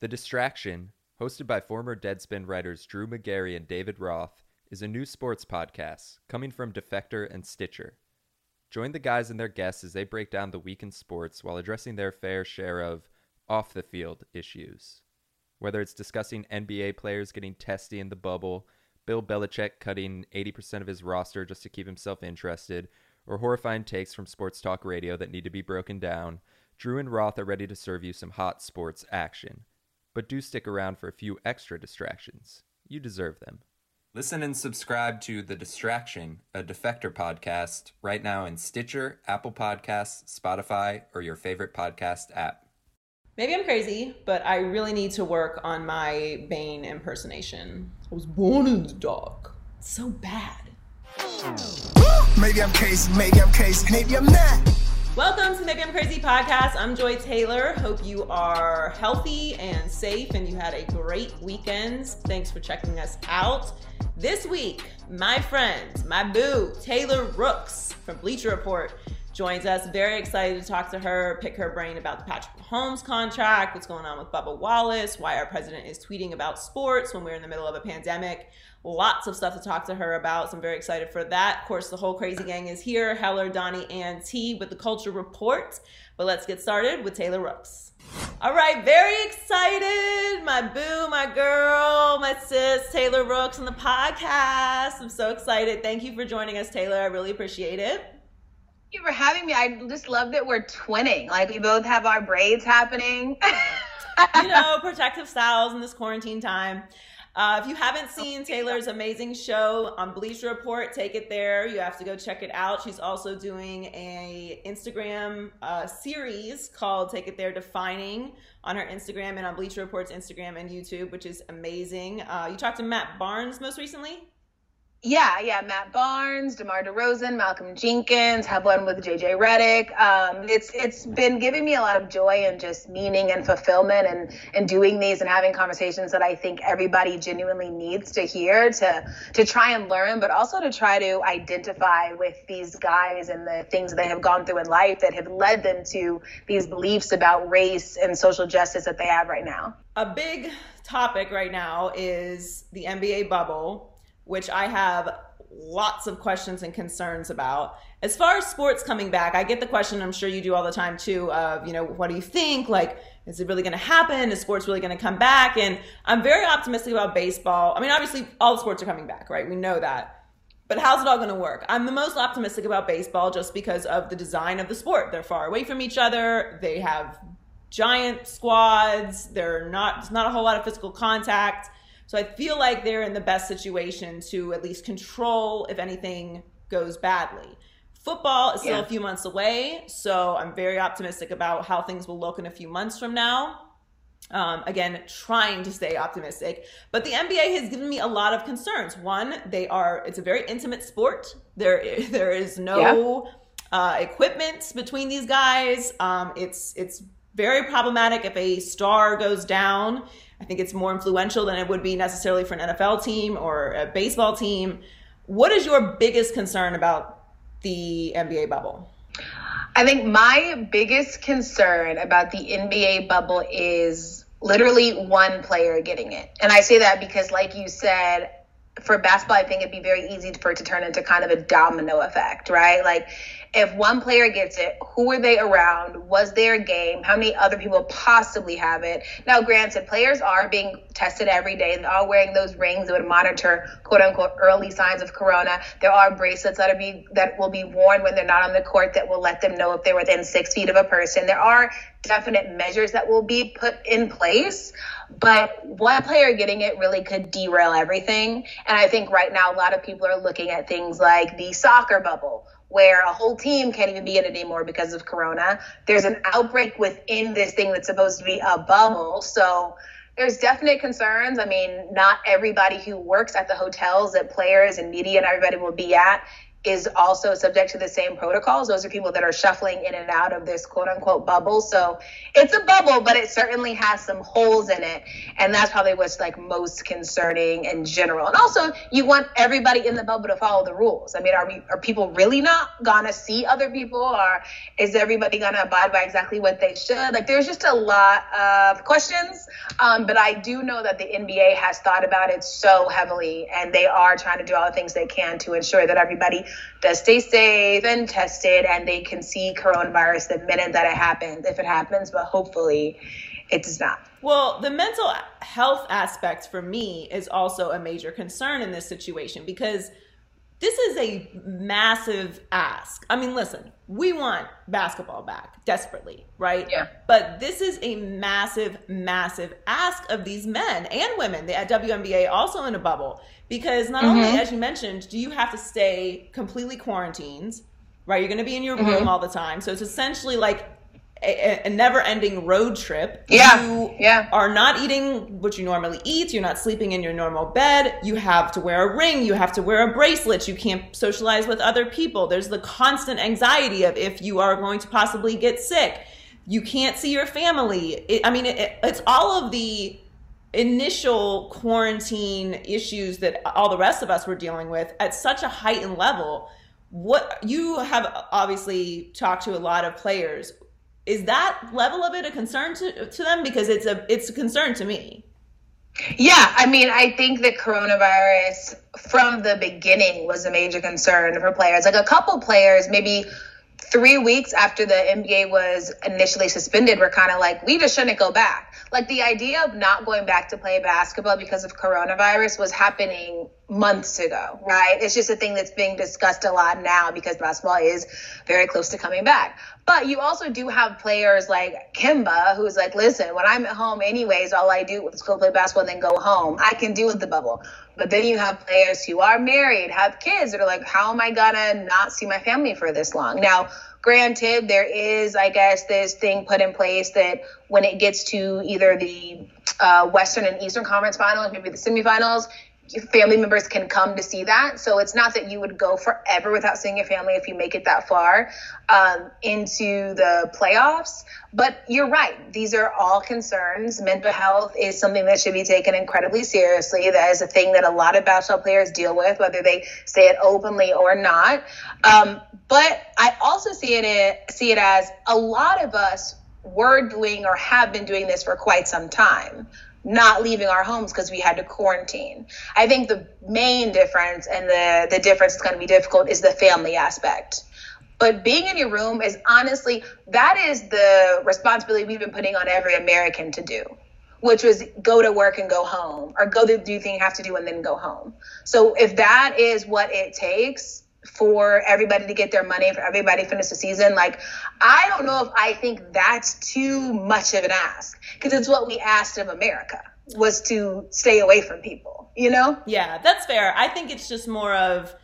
The Distraction, hosted by former Deadspin writers Drew Magary and David Roth, is a new sports podcast coming from Defector and Stitcher. Join the guys and their guests as they break down the week in sports while addressing their fair share of off the field issues. Whether it's discussing NBA players getting testy in the bubble, Bill Belichick cutting 80% of his roster just to keep himself interested, or horrifying takes from sports talk radio that need to be broken down, Drew and Roth are ready to serve you some hot sports action. But do stick around for a few extra distractions. You deserve them. Listen and subscribe to The Distraction, a Defector podcast, right now in Stitcher, Apple Podcasts, Spotify, or your favorite podcast app. Maybe I'm crazy, but I really need to work on my Bane impersonation. I was born in the dark. It's so bad. Maybe I'm crazy, maybe I'm crazy, maybe I'm not. Welcome to Maybe I'm Crazy podcast. I'm Joy Taylor. Hope you are healthy and safe and you had a great weekend. Thanks for checking us out. This week, my friend, my boo, Taylor Rooks from Bleacher Report joins us. Very excited to talk to her, pick her brain about the Patrick Mahomes contract, what's going on with Bubba Wallace, why our president is tweeting about sports when we're in the middle of a pandemic. Lots of stuff to talk to her about. So I'm very excited for that. Of course, the whole crazy gang is here Heller, Donnie, and T with the Culture Report. But let's get started with Taylor Rooks. All right, very excited. My boo, my girl, my sis, Taylor Rooks on the podcast. I'm so excited. Thank you for joining us, Taylor. I really appreciate it you for having me. I just love that we're twinning. Like we both have our braids happening. you know, protective styles in this quarantine time. Uh, if you haven't seen Taylor's amazing show on Bleacher Report, take it there. You have to go check it out. She's also doing a Instagram uh, series called "Take It There Defining" on her Instagram and on Bleacher Report's Instagram and YouTube, which is amazing. Uh, you talked to Matt Barnes most recently. Yeah, yeah, Matt Barnes, DeMar DeRozan, Malcolm Jenkins, have one with JJ Redick. Um, it's it's been giving me a lot of joy and just meaning and fulfillment and and doing these and having conversations that I think everybody genuinely needs to hear to to try and learn, but also to try to identify with these guys and the things they have gone through in life that have led them to these beliefs about race and social justice that they have right now. A big topic right now is the NBA bubble which I have lots of questions and concerns about. As far as sports coming back, I get the question, I'm sure you do all the time too, of, you know, what do you think? Like, is it really going to happen? Is sports really going to come back? And I'm very optimistic about baseball. I mean, obviously, all the sports are coming back, right? We know that. But how's it all going to work? I'm the most optimistic about baseball just because of the design of the sport. They're far away from each other. They have giant squads. They're not, there's not a whole lot of physical contact. So I feel like they're in the best situation to at least control if anything goes badly. Football is still yeah. a few months away, so I'm very optimistic about how things will look in a few months from now. Um, again, trying to stay optimistic. But the NBA has given me a lot of concerns. One, they are it's a very intimate sport. There there is no yeah. uh, equipment between these guys. Um, it's it's very problematic if a star goes down I think it's more influential than it would be necessarily for an NFL team or a baseball team. What is your biggest concern about the NBA bubble? I think my biggest concern about the NBA bubble is literally one player getting it. And I say that because, like you said, for basketball, I think it'd be very easy for it to turn into kind of a domino effect, right? Like if one player gets it, who are they around? Was there a game? How many other people possibly have it? Now, granted, players are being tested every day. They are wearing those rings that would monitor quote unquote early signs of corona. There are bracelets that be that will be worn when they're not on the court that will let them know if they're within six feet of a person. There are definite measures that will be put in place. But one player getting it really could derail everything. And I think right now a lot of people are looking at things like the soccer bubble where a whole team can't even be in it anymore because of corona. There's an outbreak within this thing that's supposed to be a bubble. So there's definite concerns. I mean, not everybody who works at the hotels that players and media and everybody will be at is also subject to the same protocols. Those are people that are shuffling in and out of this quote unquote bubble. So it's a bubble, but it certainly has some holes in it. And that's probably what's like most concerning in general. And also, you want everybody in the bubble to follow the rules. I mean, are we are people really not gonna see other people, or is everybody gonna abide by exactly what they should? Like, there's just a lot of questions. Um, but I do know that the NBA has thought about it so heavily, and they are trying to do all the things they can to ensure that everybody does stay safe and tested, and they can see coronavirus the minute that it happens, if it happens. But hopefully, it does not. Well, the mental health aspect for me is also a major concern in this situation because this is a massive ask. I mean, listen, we want basketball back desperately, right? Yeah. But this is a massive, massive ask of these men and women. The WNBA also in a bubble because not mm-hmm. only, as you mentioned, do you have to stay completely quarantined, right? You're going to be in your mm-hmm. room all the time, so it's essentially like a, a never-ending road trip. Yeah, you yeah. are not eating what you normally eat. You're not sleeping in your normal bed. You have to wear a ring. You have to wear a bracelet. You can't socialize with other people. There's the constant anxiety of if you are going to possibly get sick. You can't see your family. It, I mean, it, it's all of the initial quarantine issues that all the rest of us were dealing with at such a heightened level. What you have obviously talked to a lot of players is that level of it a concern to, to them? Because it's a it's a concern to me. Yeah i mean i think that coronavirus from the beginning was a major concern for players. Like a couple players maybe three weeks after the nba was initially suspended were kind of like we just shouldn't go back. Like the idea of not going back to play basketball because of coronavirus was happening months ago, right? It's just a thing that's being discussed a lot now because basketball is very close to coming back. But you also do have players like Kemba who's like, listen, when I'm at home anyways, all I do is go play basketball and then go home. I can deal with the bubble. But then you have players who are married, have kids that are like, how am I gonna not see my family for this long? Now, Granted, there is, I guess, this thing put in place that when it gets to either the uh, Western and Eastern Conference finals, maybe the semifinals, family members can come to see that. So it's not that you would go forever without seeing your family if you make it that far um, into the playoffs. But you're right. These are all concerns. Mental health is something that should be taken incredibly seriously. That is a thing that a lot of basketball players deal with, whether they say it openly or not. Um, but I also see it see it as a lot of us were doing or have been doing this for quite some time not leaving our homes because we had to quarantine. I think the main difference and the the difference that's going to be difficult is the family aspect. But being in your room is honestly that is the responsibility we've been putting on every American to do, which was go to work and go home, or go to do thing you have to do and then go home. So if that is what it takes, for everybody to get their money, for everybody to finish the season. Like, I don't know if I think that's too much of an ask because it's what we asked of America was to stay away from people, you know? Yeah, that's fair. I think it's just more of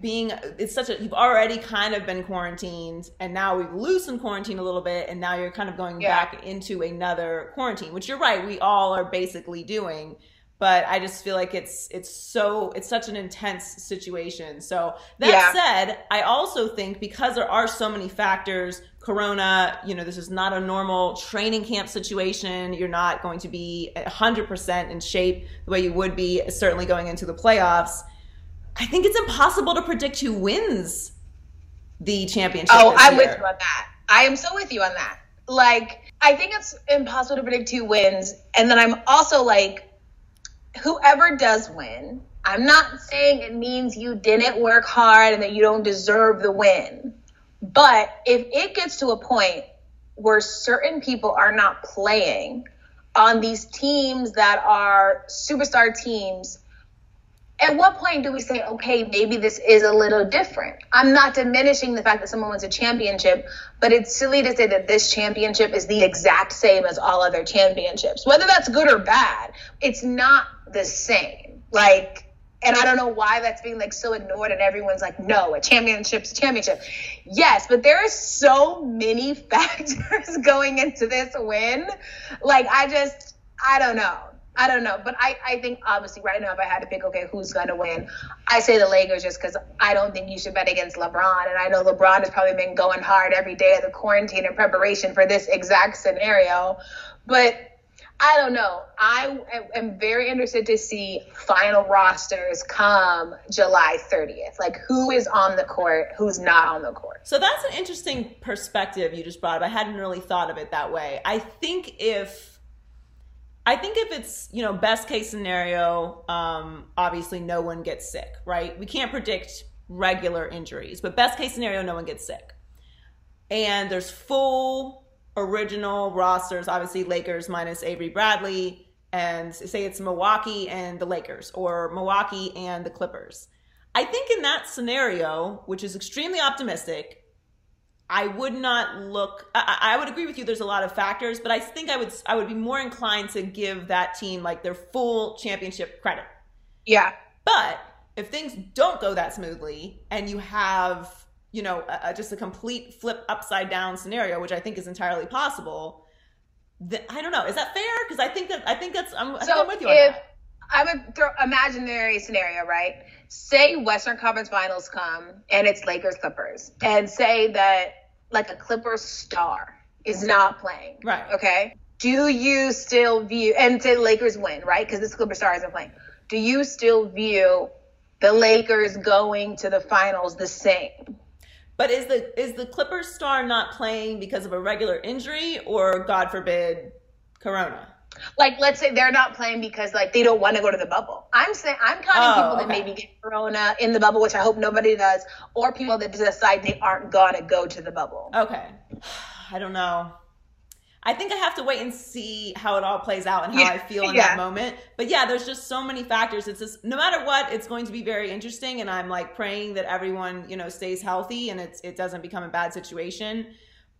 being it's such a you've already kind of been quarantined and now we've loosened quarantine a little bit and now you're kind of going yeah. back into another quarantine which you're right we all are basically doing but I just feel like it's it's so it's such an intense situation. So that yeah. said, I also think because there are so many factors, corona, you know, this is not a normal training camp situation. You're not going to be 100% in shape the way you would be certainly going into the playoffs. I think it's impossible to predict who wins the championship. Oh, I'm year. with you on that. I am so with you on that. Like, I think it's impossible to predict who wins. And then I'm also like, whoever does win, I'm not saying it means you didn't work hard and that you don't deserve the win. But if it gets to a point where certain people are not playing on these teams that are superstar teams at what point do we say, okay, maybe this is a little different? I'm not diminishing the fact that someone wins a championship, but it's silly to say that this championship is the exact same as all other championships. Whether that's good or bad, it's not the same. Like, and I don't know why that's being like so ignored and everyone's like, no, a championship's a championship. Yes, but there are so many factors going into this win. Like, I just, I don't know. I don't know, but I, I think obviously right now if I had to pick, okay, who's gonna win, I say the Lakers just because I don't think you should bet against LeBron, and I know LeBron has probably been going hard every day of the quarantine in preparation for this exact scenario, but I don't know. I am very interested to see final rosters come July 30th. Like who is on the court, who's not on the court. So that's an interesting perspective you just brought up. I hadn't really thought of it that way. I think if I think if it's, you know, best case scenario, um, obviously no one gets sick, right? We can't predict regular injuries, but best case scenario, no one gets sick. And there's full original rosters, obviously Lakers minus Avery Bradley, and say it's Milwaukee and the Lakers or Milwaukee and the Clippers. I think in that scenario, which is extremely optimistic, I would not look. I, I, would agree with you. There's a lot of factors, but I think I would. I would be more inclined to give that team like their full championship credit. Yeah. But if things don't go that smoothly, and you have you know, a, a, just a complete flip upside down scenario, which I think is entirely possible. Then, I don't know. Is that fair? Because I think that I think that's I'm, so I'm with you. If I would throw imaginary scenario, right? Say Western Conference Finals come and it's Lakers Clippers, and say that like a Clippers star is not playing, right? Okay. Do you still view and say Lakers win, right? Because this Clipper star isn't playing. Do you still view the Lakers going to the finals the same? But is the is the Clippers star not playing because of a regular injury or God forbid corona? Like let's say they're not playing because like they don't want to go to the bubble. I'm saying I'm counting oh, people that maybe get corona uh, in the bubble, which I hope nobody does, or people that decide they aren't gonna go to the bubble. Okay. I don't know. I think I have to wait and see how it all plays out and how yeah, I feel in yeah. that moment. But yeah, there's just so many factors. It's just no matter what, it's going to be very interesting. And I'm like praying that everyone, you know, stays healthy and it's it doesn't become a bad situation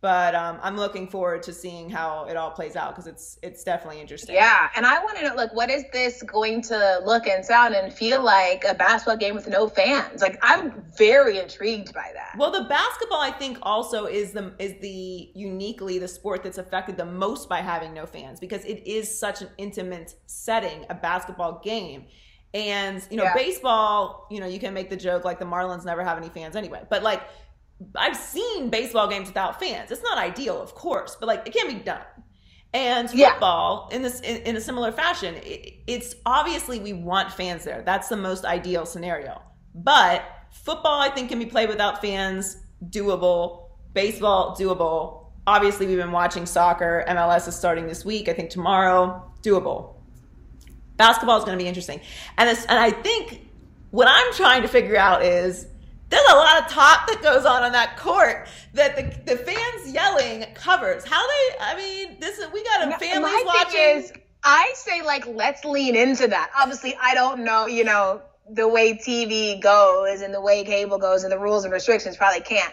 but um, I'm looking forward to seeing how it all plays out because it's it's definitely interesting. Yeah, and I want to know like what is this going to look and sound and feel like a basketball game with no fans? Like I'm very intrigued by that. Well, the basketball I think also is the is the uniquely the sport that's affected the most by having no fans because it is such an intimate setting, a basketball game. And you know, yeah. baseball, you know, you can make the joke like the Marlins never have any fans anyway, but like I've seen baseball games without fans. It's not ideal, of course, but like it can be done. And football, yeah. in this in, in, a similar fashion, it, it's obviously we want fans there. That's the most ideal scenario. But football, I think, can be played without fans. Doable. Baseball, doable. Obviously, we've been watching soccer. MLS is starting this week. I think tomorrow. Doable. Basketball is going to be interesting, and this, and I think what I'm trying to figure out is there's a lot of talk that goes on on that court that the, the fans yelling covers. How they? I mean, this is we got a families My watching. Is, I say like let's lean into that. Obviously, I don't know, you know, the way TV goes and the way cable goes and the rules and restrictions probably can't.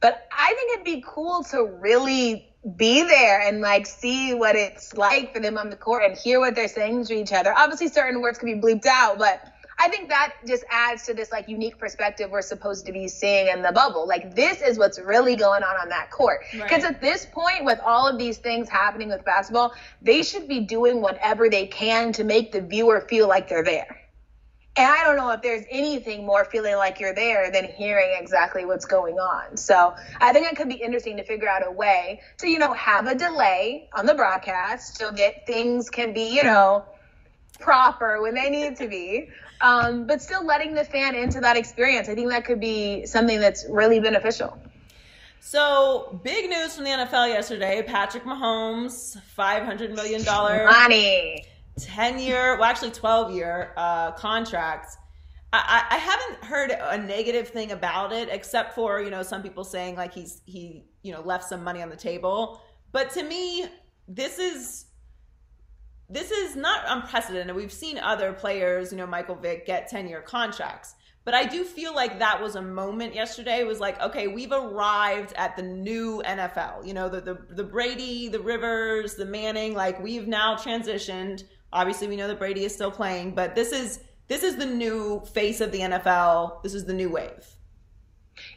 But I think it'd be cool to really be there and like see what it's like for them on the court and hear what they're saying to each other. Obviously, certain words can be bleeped out, but I think that just adds to this like unique perspective we're supposed to be seeing in the bubble. Like this is what's really going on on that court. Because right. at this point, with all of these things happening with basketball, they should be doing whatever they can to make the viewer feel like they're there. And I don't know if there's anything more feeling like you're there than hearing exactly what's going on. So I think it could be interesting to figure out a way to, you know, have a delay on the broadcast so that things can be, you know, proper when they need to be um, but still letting the fan into that experience. I think that could be something that's really beneficial. So, big news from the NFL yesterday Patrick Mahomes, $500 million money, 10 year, well, actually 12 year uh, contract. I, I haven't heard a negative thing about it, except for you know some people saying like he's he you know left some money on the table. But to me, this is this is not unprecedented. We've seen other players, you know, Michael Vick get 10 year contracts. But I do feel like that was a moment yesterday. It was like, okay, we've arrived at the new NFL. You know, the, the the Brady, the Rivers, the Manning, like we've now transitioned. Obviously, we know that Brady is still playing, but this is this is the new face of the NFL. This is the new wave.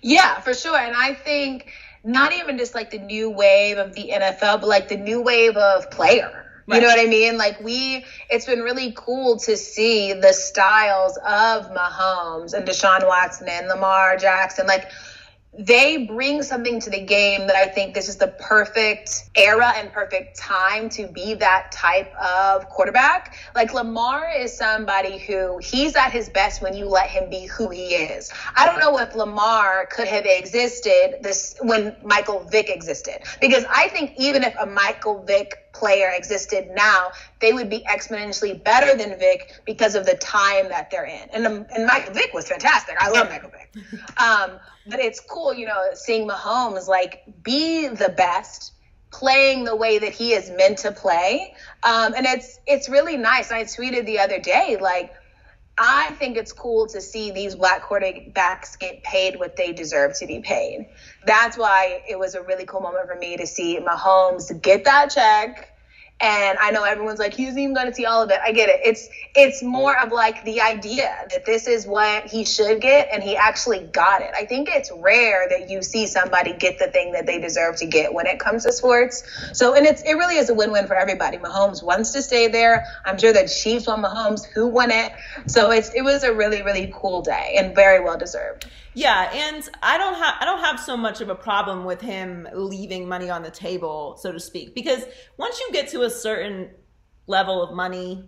Yeah, for sure. And I think not even just like the new wave of the NFL, but like the new wave of player You know what I mean? Like we, it's been really cool to see the styles of Mahomes and Deshaun Watson and Lamar Jackson. Like they bring something to the game that I think this is the perfect era and perfect time to be that type of quarterback. Like Lamar is somebody who he's at his best when you let him be who he is. I don't know if Lamar could have existed this when Michael Vick existed because I think even if a Michael Vick player existed now, they would be exponentially better than Vick because of the time that they're in. And um, and Michael Vick was fantastic. I love Michael Vick. Um, but it's cool, you know, seeing Mahomes like be the best, playing the way that he is meant to play. Um, and it's it's really nice. I tweeted the other day, like, I think it's cool to see these black quarterbacks get paid what they deserve to be paid. That's why it was a really cool moment for me to see Mahomes get that check and I know everyone's like, he's even going to see all of it. I get it. It's it's more of like the idea that this is what he should get, and he actually got it. I think it's rare that you see somebody get the thing that they deserve to get when it comes to sports. So, and it's it really is a win-win for everybody. Mahomes wants to stay there. I'm sure the Chiefs want Mahomes, who won it. So it's it was a really really cool day and very well deserved. Yeah, and I don't have I don't have so much of a problem with him leaving money on the table, so to speak, because once you get to a certain level of money,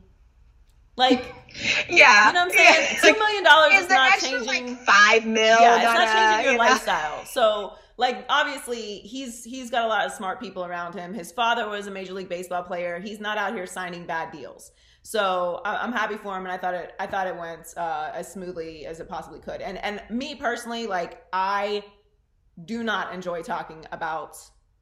like yeah, you know what I'm saying? Yeah. Two million dollars is, is not changing like five mil. Yeah, it's not changing your you know? lifestyle. So like obviously he's he's got a lot of smart people around him. His father was a major league baseball player. He's not out here signing bad deals. So I'm happy for him, and I thought it I thought it went uh, as smoothly as it possibly could. And and me personally, like I do not enjoy talking about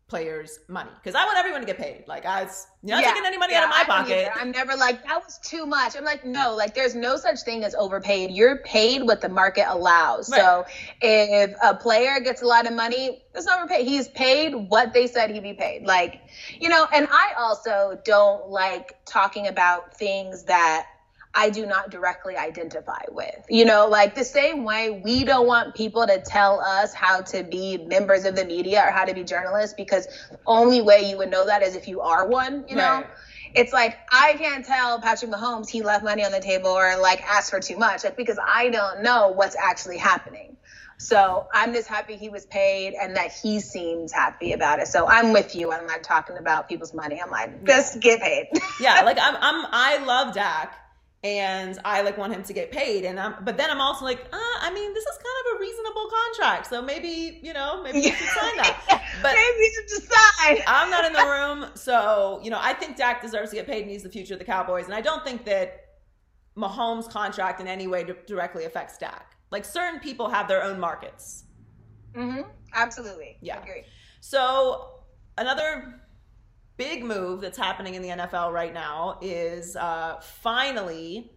players money because I want everyone to get paid. Like I was not yeah, taking any money yeah, out of my pocket. I'm never like that was too much. I'm like no, like there's no such thing as overpaid. You're paid what the market allows. Right. So if a player gets a lot of money, it's not overpaid. He's paid what they said he'd be paid. Like you know, and I also don't like talking about things that I do not directly identify with. You know, like the same way we don't want people to tell us how to be members of the media or how to be journalists because only way you would know that is if you are one, you know? Right. It's like I can't tell Patrick Mahomes he left money on the table or like asked for too much, like because I don't know what's actually happening. So I'm just happy he was paid and that he seems happy about it. So I'm with you. I'm not talking about people's money. I'm like, just get paid. yeah, like I'm, I'm I love Dak and I like want him to get paid. And I'm, but then I'm also like, uh, I mean, this is kind of a reasonable contract, so maybe you know, maybe you should sign that. But maybe you should decide. I'm not in the room, so you know, I think Dak deserves to get paid, and he's the future of the Cowboys. And I don't think that Mahomes' contract in any way directly affects Dak. Like certain people have their own markets. Mm-hmm. Absolutely. Yeah. Agree. So another big move that's happening in the NFL right now is uh, finally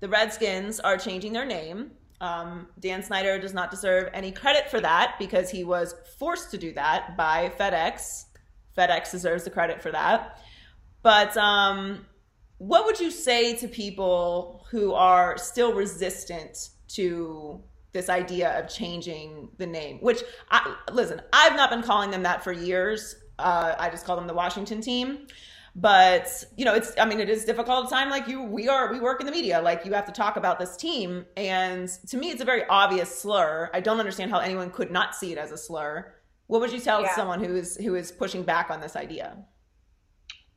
the Redskins are changing their name. Um, Dan Snyder does not deserve any credit for that because he was forced to do that by FedEx. FedEx deserves the credit for that. But um, what would you say to people who are still resistant to this idea of changing the name? Which, I, listen, I've not been calling them that for years. Uh, I just call them the Washington team. But you know, it's I mean, it is difficult time. Like you, we are we work in the media. Like you have to talk about this team, and to me, it's a very obvious slur. I don't understand how anyone could not see it as a slur. What would you tell yeah. someone who is who is pushing back on this idea?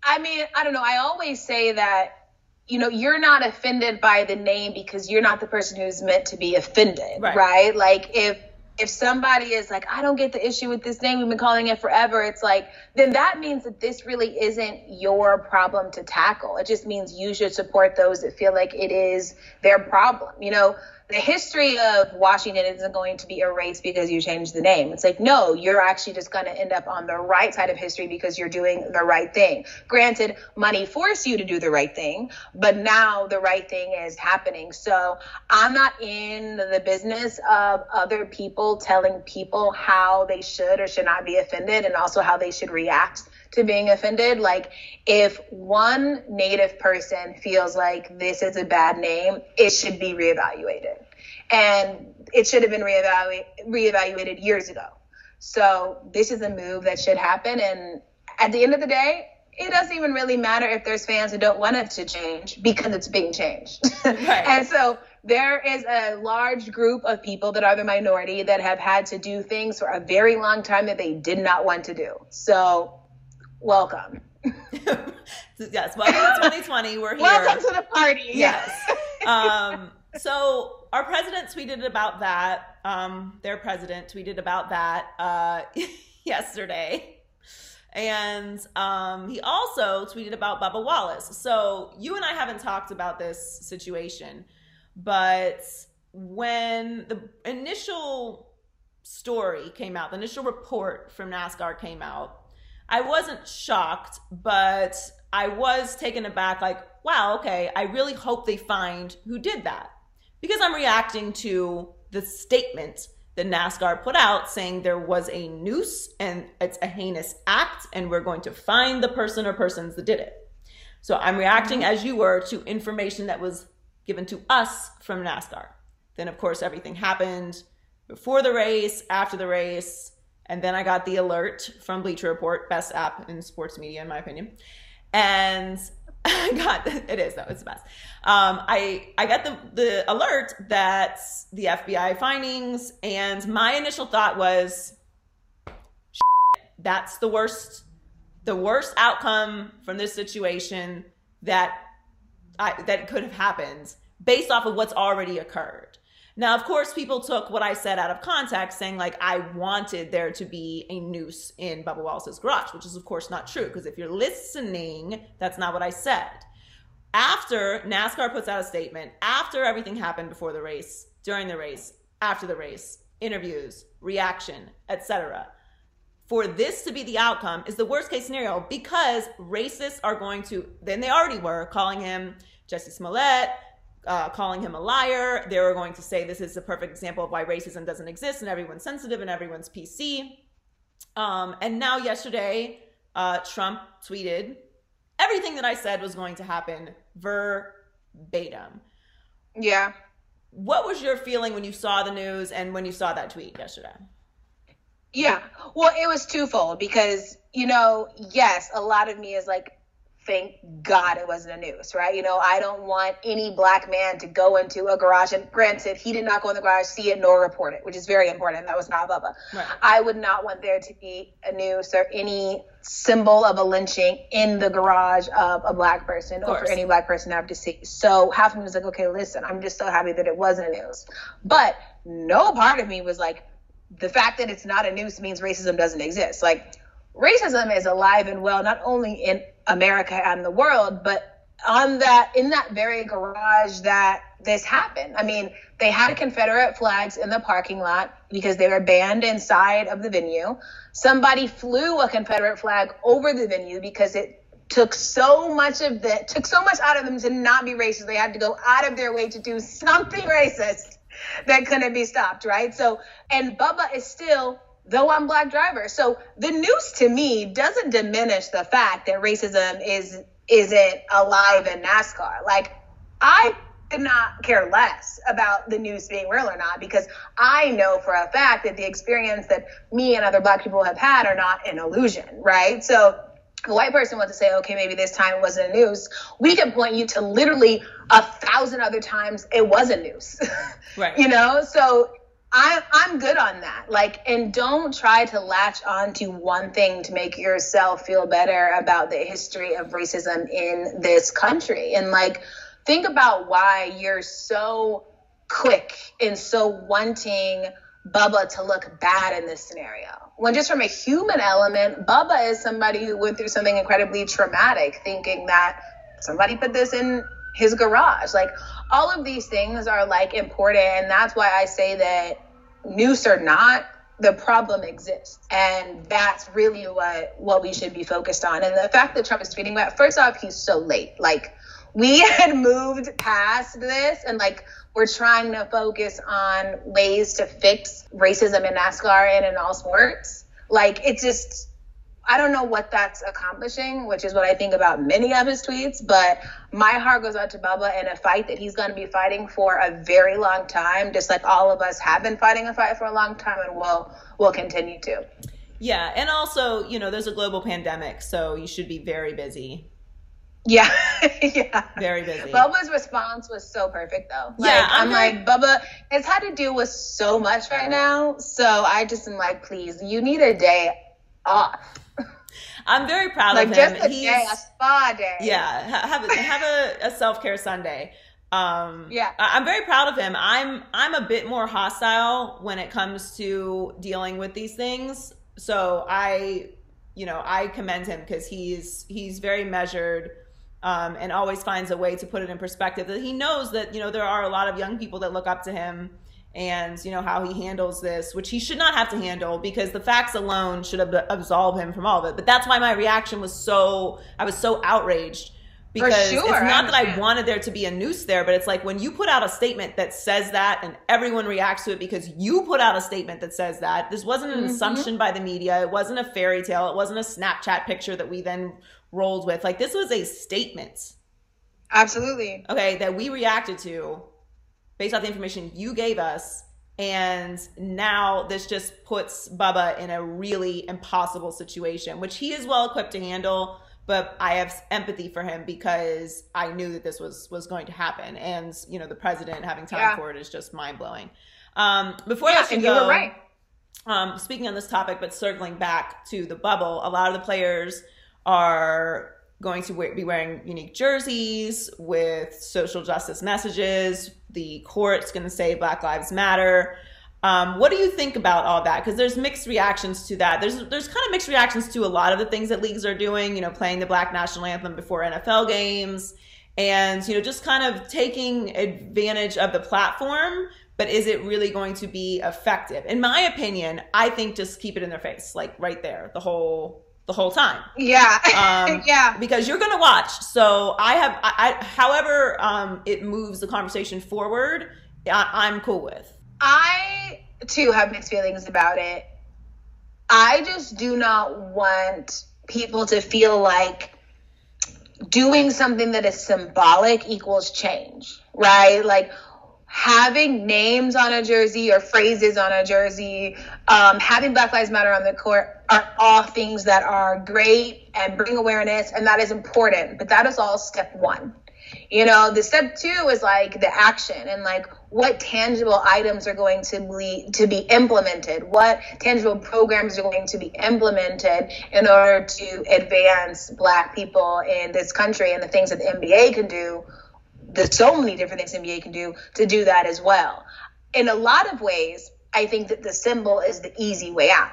I mean, I don't know. I always say that you know, you're not offended by the name because you're not the person who's meant to be offended, right? right? Like if if somebody is like, I don't get the issue with this name, we've been calling it forever, it's like, then that means that this really isn't your problem to tackle. It just means you should support those that feel like it is their problem. You know, the history of Washington isn't going to be erased because you changed the name. It's like, no, you're actually just going to end up on the right side of history because you're doing the right thing. Granted, money forced you to do the right thing, but now the right thing is happening. So I'm not in the business of other people telling people how they should or should not be offended and also how they should react to being offended. Like, if one Native person feels like this is a bad name, it should be reevaluated. And it should have been reevaluated, reevaluated years ago. So, this is a move that should happen. And at the end of the day, it doesn't even really matter if there's fans who don't want it to change because it's being changed. Right. and so there is a large group of people that are the minority that have had to do things for a very long time that they did not want to do. So, welcome. yes, welcome to 2020. We're here. Welcome to the party. Yes. um, so our president tweeted about that. Um, their president tweeted about that uh, yesterday. And um, he also tweeted about Bubba Wallace. So you and I haven't talked about this situation, but when the initial story came out, the initial report from NASCAR came out, I wasn't shocked, but I was taken aback like, wow, okay, I really hope they find who did that. Because I'm reacting to the statement that NASCAR put out saying there was a noose and it's a heinous act and we're going to find the person or persons that did it. So I'm reacting mm-hmm. as you were to information that was given to us from NASCAR. Then, of course, everything happened before the race, after the race, and then I got the alert from Bleacher Report, best app in sports media, in my opinion. And I got it is though it's the best. Um, I I got the the alert that the FBI findings, and my initial thought was, that's the worst the worst outcome from this situation that I, that could have happened based off of what's already occurred. Now, of course, people took what I said out of context, saying like I wanted there to be a noose in Bubba Wallace's garage, which is of course not true. Because if you're listening, that's not what I said. After NASCAR puts out a statement, after everything happened before the race, during the race, after the race, interviews, reaction, etc. For this to be the outcome is the worst case scenario because racists are going to, then they already were calling him Jussie Smollett, uh, calling him a liar. They were going to say this is a perfect example of why racism doesn't exist and everyone's sensitive and everyone's PC. Um, and now, yesterday, uh, Trump tweeted everything that I said was going to happen verbatim. Yeah. What was your feeling when you saw the news and when you saw that tweet yesterday? Yeah. Well, it was twofold because, you know, yes, a lot of me is like, thank God it wasn't a noose, right? You know, I don't want any black man to go into a garage. And granted, he did not go in the garage, see it, nor report it, which is very important. That was not Bubba. Right. I would not want there to be a noose or any symbol of a lynching in the garage of a black person or for any black person to have to see. So half of me was like, okay, listen, I'm just so happy that it wasn't a noose. But no part of me was like, the fact that it's not a noose means racism doesn't exist. Like, racism is alive and well, not only in America and the world, but on that in that very garage that this happened. I mean, they had Confederate flags in the parking lot because they were banned inside of the venue. Somebody flew a Confederate flag over the venue because it took so much of the took so much out of them to not be racist. They had to go out of their way to do something racist that couldn't be stopped, right? So, and Bubba is still the one black driver. So the news to me doesn't diminish the fact that racism is isn't alive in NASCAR. Like I could not care less about the news being real or not because I know for a fact that the experience that me and other black people have had are not an illusion, right? So a white person wants to say, okay, maybe this time it wasn't a news. We can point you to literally a thousand other times it was a news. Right. you know, so I, I'm good on that. Like, and don't try to latch on to one thing to make yourself feel better about the history of racism in this country. And like, think about why you're so quick and so wanting Bubba to look bad in this scenario. When just from a human element, Bubba is somebody who went through something incredibly traumatic, thinking that somebody put this in his garage. Like all of these things are like important, and that's why I say that noose or not, the problem exists, and that's really what what we should be focused on. And the fact that Trump is tweeting that, first off, he's so late. Like we had moved past this, and like we're trying to focus on ways to fix racism in NASCAR and in all sports. Like it's just I don't know what that's accomplishing, which is what I think about many of his tweets, but my heart goes out to Bubba in a fight that he's going to be fighting for a very long time, just like all of us have been fighting a fight for a long time and will will continue to. Yeah, and also, you know, there's a global pandemic, so you should be very busy. Yeah, yeah. Very busy. Bubba's response was so perfect, though. Like, Yeah, I'm I'm, like, Bubba it's had to deal with so much right now. So I just am like, please, you need a day off. I'm very proud Like, of just him. a day, a spa day. yeah, have a, have a, a self care Sunday. Um, Yeah. I'm very proud of him. I'm I'm a bit more hostile when it comes to dealing with these things. So I, you know, I commend him because he's he's very measured. Um, and always finds a way to put it in perspective that he knows that you know there are a lot of young people that look up to him and you know how he handles this which he should not have to handle because the facts alone should ab- absolve him from all of it. But that's why my reaction was so i was so outraged because sure, it's I not that i wanted there to be a noose there but it's like when you put out a statement that says that and everyone reacts to it because you put out a statement that says that this wasn't an Mhm. assumption by the media. It wasn't a fairy tale. It wasn't a snapchat picture that we then rolled with. Like this was a statement. Absolutely. okay, that we reacted to based off the information you gave us. And now this just puts Bubba in a really impossible situation, which he is well equipped to handle. But I have empathy for him because I knew that this was was going to happen, and you know the president having time Yeah. for it is just mind blowing. Um, before I Yeah, let you go, you were right. um, speaking on this topic, but circling back to the bubble, a lot of the players are going to be wearing unique jerseys with social justice messages. The court's going to say Black Lives Matter. Um, what do you think about all that? Because there's mixed reactions to that. There's there's kind of mixed reactions to a lot of the things that leagues are doing. You know, playing the Black National Anthem before NFL games, and you know, just kind of taking advantage of the platform. But is it really going to be effective? In my opinion, I think just keep it in their face, like right there, the whole the whole time Yeah. um, yeah. because you're gonna watch. So I have, I, I however, um, it moves the conversation forward. I, I'm cool with. I too have mixed feelings about it. I just do not want people to feel like doing something that is symbolic equals change, right? Like having names on a jersey or phrases on a jersey, um, having Black Lives Matter on the court are all things that are great and bring awareness, and that is important. But that is all step one. You know, the step two is like the action and like what tangible items are going to be to be implemented, what tangible programs are going to be implemented in order to advance black people in this country and the things that the NBA can do. There's so many different things NBA can do to do that as well. In a lot of ways, I think that the symbol is the easy way out.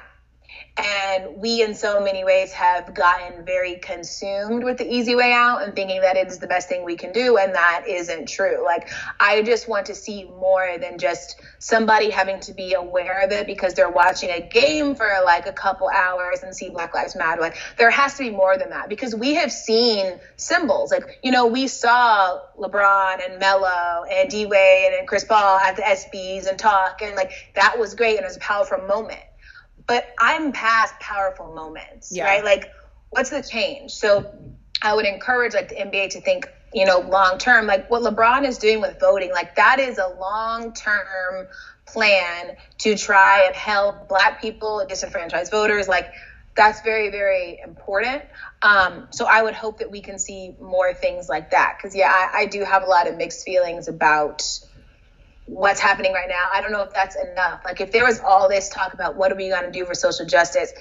And we, in so many ways, have gotten very consumed with the easy way out and thinking that it is the best thing we can do. And that isn't true. Like, I just want to see more than just somebody having to be aware of it because they're watching a game for like a couple hours and see Black Lives Matter. Like, there has to be more than that because we have seen symbols. Like, you know, we saw LeBron and Melo and D Wade and Chris Paul at the ESPYs and talk. And like, that was great and it was a powerful moment but I'm past powerful moments, Yeah. right? Like, what's the change? So, I would encourage like the NBA to think, you know, long term, like what LeBron is doing with voting, like that is a long term plan to try and help Black people, disenfranchised voters, like. That's very, very important. Um, so I would hope that we can see more things like that. Because yeah, I, I do have a lot of mixed feelings about what's happening right now. I don't know if that's enough. Like if there was all this talk about what are we going to do for social justice,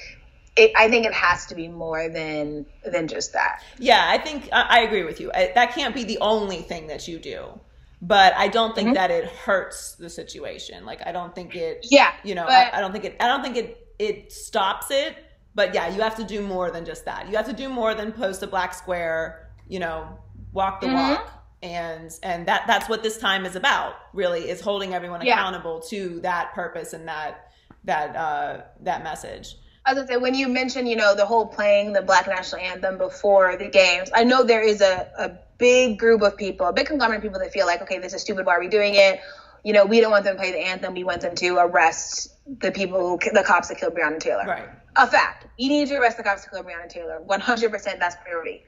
it, I think it has to be more than than just that. Yeah, I think I I agree with you. I, that can't be the only thing that you do, but I don't think Mhm. that it hurts the situation. Like I don't think it. Yeah, you know, but- I, I don't think it. I don't think it. It stops it. But yeah, you have to do more than just that. You have to do more than post a black square. You know, walk the Mhm. walk. And and that that's what this time is about. Really, is holding everyone Yeah. accountable to that purpose and that that uh, that message. As I was gonna say when you mentioned, you know, the whole playing the Black National Anthem before the games, I know there is a, a big group of people, a big conglomerate of people that feel like, okay, this is stupid. Why are we doing it? You know, we don't want them to play the anthem. We want them to arrest the people, who, the cops that killed Breonna Taylor. Right. a fact. You need to arrest the cops that killed Breonna Taylor. 100% that's priority.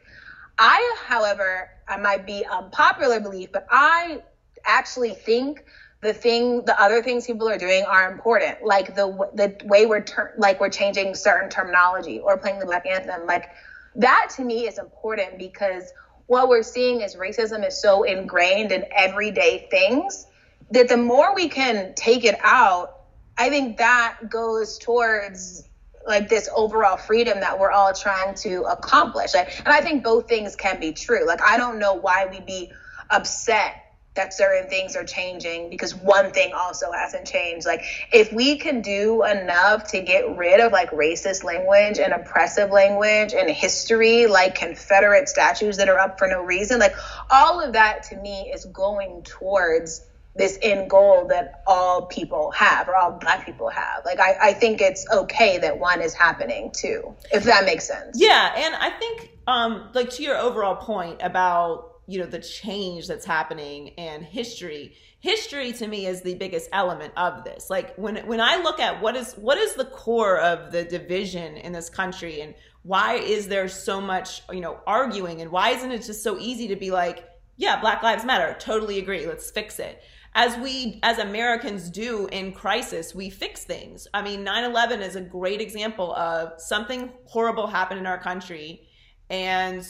I, however, I might be unpopular belief, but I actually think the thing the other things people are doing are important. Like the the way we're ter- like we're changing certain terminology or playing the black anthem. Like that to me is important because what we're seeing is racism is so ingrained in everyday things that the more we can take it out i think that goes towards like this overall freedom that we're all trying to accomplish like, and i think both things can be true like i don't know why we'd be upset that certain things are changing because one thing also hasn't changed. Like if we can do enough to get rid of like racist language and oppressive language and history, like Confederate statues that are up for no reason, like all of that to me is going towards this end goal that all people have or all black people have. Like I, I think it's okay that one is happening too, if that makes sense. Yeah, and I think um like to your overall point about you know the change that's happening and history history to me is the biggest element of this like when when i look at what is what is the core of the division in this country and why is there so much you know arguing and why isn't it just so easy to be like yeah black lives matter totally agree let's fix it as we as americans do in crisis we fix things i mean 9-11 is a great example of something horrible happened in our country and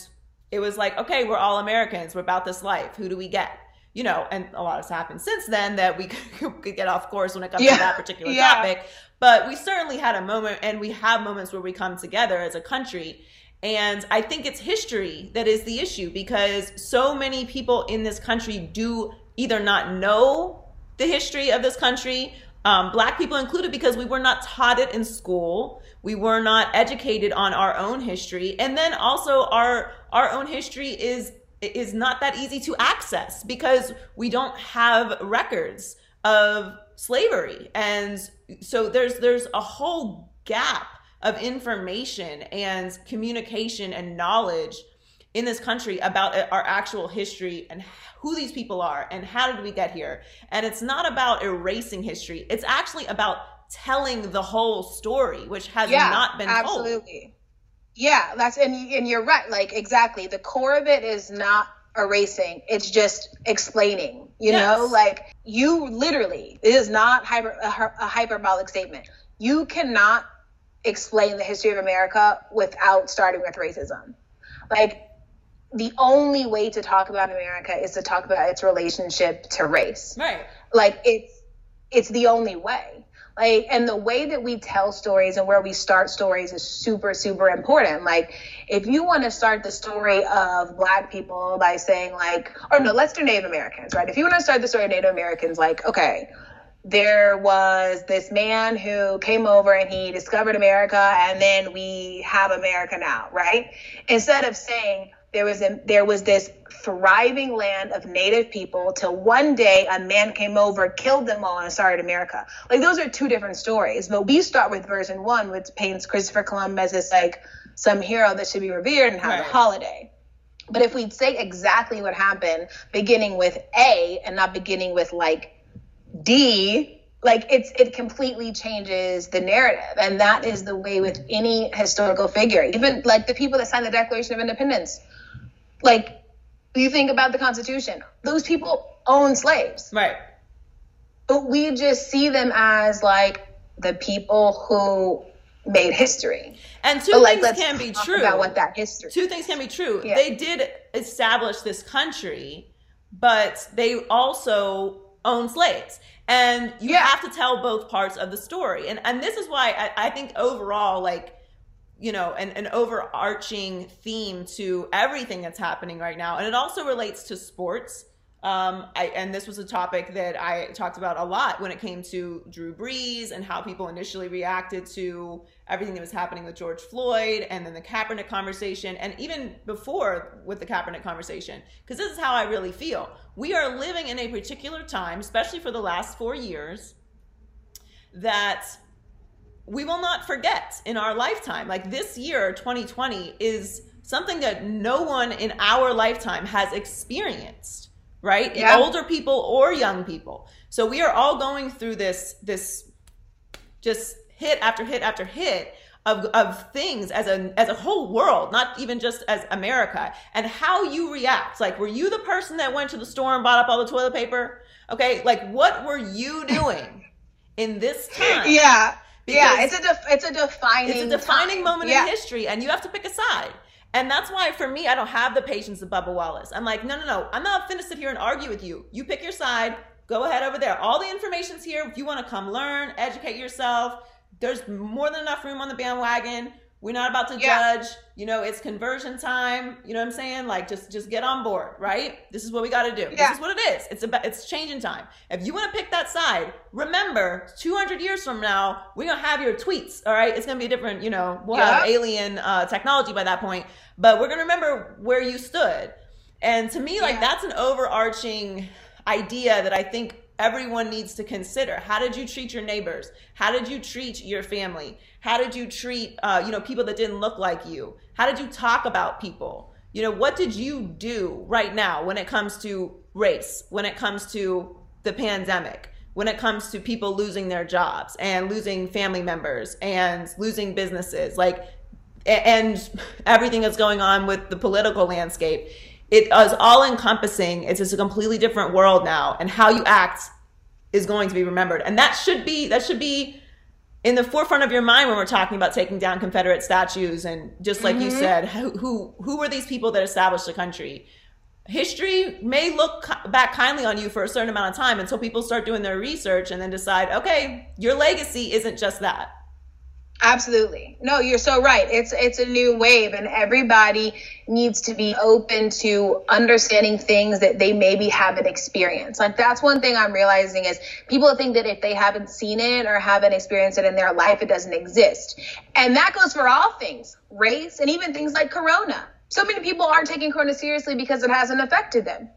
it was like, okay, we're all Americans. We're about this life. Who do we get? You know, and a lot has happened since then that we could get off course when it comes yeah. to that particular yeah. topic. But we certainly had a moment, and we have moments where we come together as a country. And I think it's history that is the issue because so many people in this country do either not know the history of this country, um, black people included, because we were not taught it in school. We were not educated on our own history. And then also our our own history is is not that easy to access because we don't have records of slavery. And so there's there's a whole gap of information and communication and knowledge in this country about our actual history and who these people are and how did we get here and it's not about erasing history it's actually about telling the whole story, which has yeah, not been absolutely. Told. Yeah, that's and and you're right. Like exactly, the core of it is not erasing; it's just explaining. You yes. know, like you literally, it is not hyper a, a hyperbolic statement. You cannot explain the history of America without starting with racism. Like the only way to talk about America is to talk about its relationship to race. Right. Like it's it's the only way like and the way that we tell stories and where we start stories is super super important like if you want to start the story of black people by saying like or no let's do native americans right if you want to start the story of native americans like okay there was this man who came over and he discovered america and then we have america now right instead of saying there was a, there was this thriving land of native people till one day a man came over, killed them all, and started America. Like those are two different stories. But we start with version one, which paints Christopher Columbus as like some hero that should be revered and have right. a holiday. But if we say exactly what happened, beginning with A and not beginning with like D, like it's it completely changes the narrative and that is the way with any historical figure even like the people that signed the declaration of independence like, you think about the Constitution, those people own slaves. Right. But we just see them as like the people who made history. And two but, things can be true about what that history. Two things can be true. Yeah. They did establish this country, but they also own slaves. And you yeah. have to tell both parts of the story. And and this is why I, I think overall, like you know an, an overarching theme to everything that's happening right now. And it also relates to sports. Um, I, and this was a topic that I talked about a lot when it came to Drew Brees and how people initially reacted to everything that was happening with George Floyd and then the Kaepernick conversation, and even before with the Kaepernick conversation, because this is how I really feel. We are living in a particular time, especially for the last four years, that we will not forget in our lifetime. Like this year, 2020, is something that no one in our lifetime has experienced, right? Yeah. Older people or young people. So we are all going through this this just hit after hit after hit of, of things as a as a whole world, not even just as America, and how you react. Like, were you the person that went to the store and bought up all the toilet paper? Okay, like what were you doing in this time? Yeah. Yeah, it's a def- it's a defining it's a defining time. moment yeah. in history, and you have to pick a side. And that's why, for me, I don't have the patience of Bubba Wallace. I'm like, no, no, no. I'm not finna sit here and argue with you. You pick your side. Go ahead over there. All the information's here. If you want to come learn, educate yourself, there's more than enough room on the bandwagon. We're not about to Yeah. judge. You know, it's conversion time. You know what I'm saying? Like, just just get on board, right? This is what we got to do. Yeah. This is what it is. It's about it's changing time. If you want to pick that side, remember, 200 years from now, we're gonna have your tweets. All right, it's gonna be a different. You know, we'll have alien uh, technology by that point, but we're gonna remember where you stood. And to me, like Yeah. that's an overarching idea that I think everyone needs to consider. How did you treat your neighbors? How did you treat your family? How did you treat, uh, you know, people that didn't look like you? How did you talk about people? You know, what did you do right now when it comes to race? When it comes to the pandemic? When it comes to people losing their jobs and losing family members and losing businesses? Like, and everything that's going on with the political landscape it is all encompassing it's just a completely different world now and how you act is going to be remembered and that should be that should be in the forefront of your mind when we're talking about taking down confederate statues and just like you mm-hmm. said who, who who were these people that established the country? History may look back kindly on you for a certain amount of time until people start doing their research and then decide okay your legacy isn't just that Absolutely. No, you're so right. It's it's a new wave and everybody needs to be open to understanding things that they maybe haven't experienced. Like that's one thing I'm realizing is people think that if they haven't seen it or haven't experienced it in their life it doesn't exist. And that goes for all things, race and even things like corona. So many people aren't taking corona seriously because it hasn't affected them.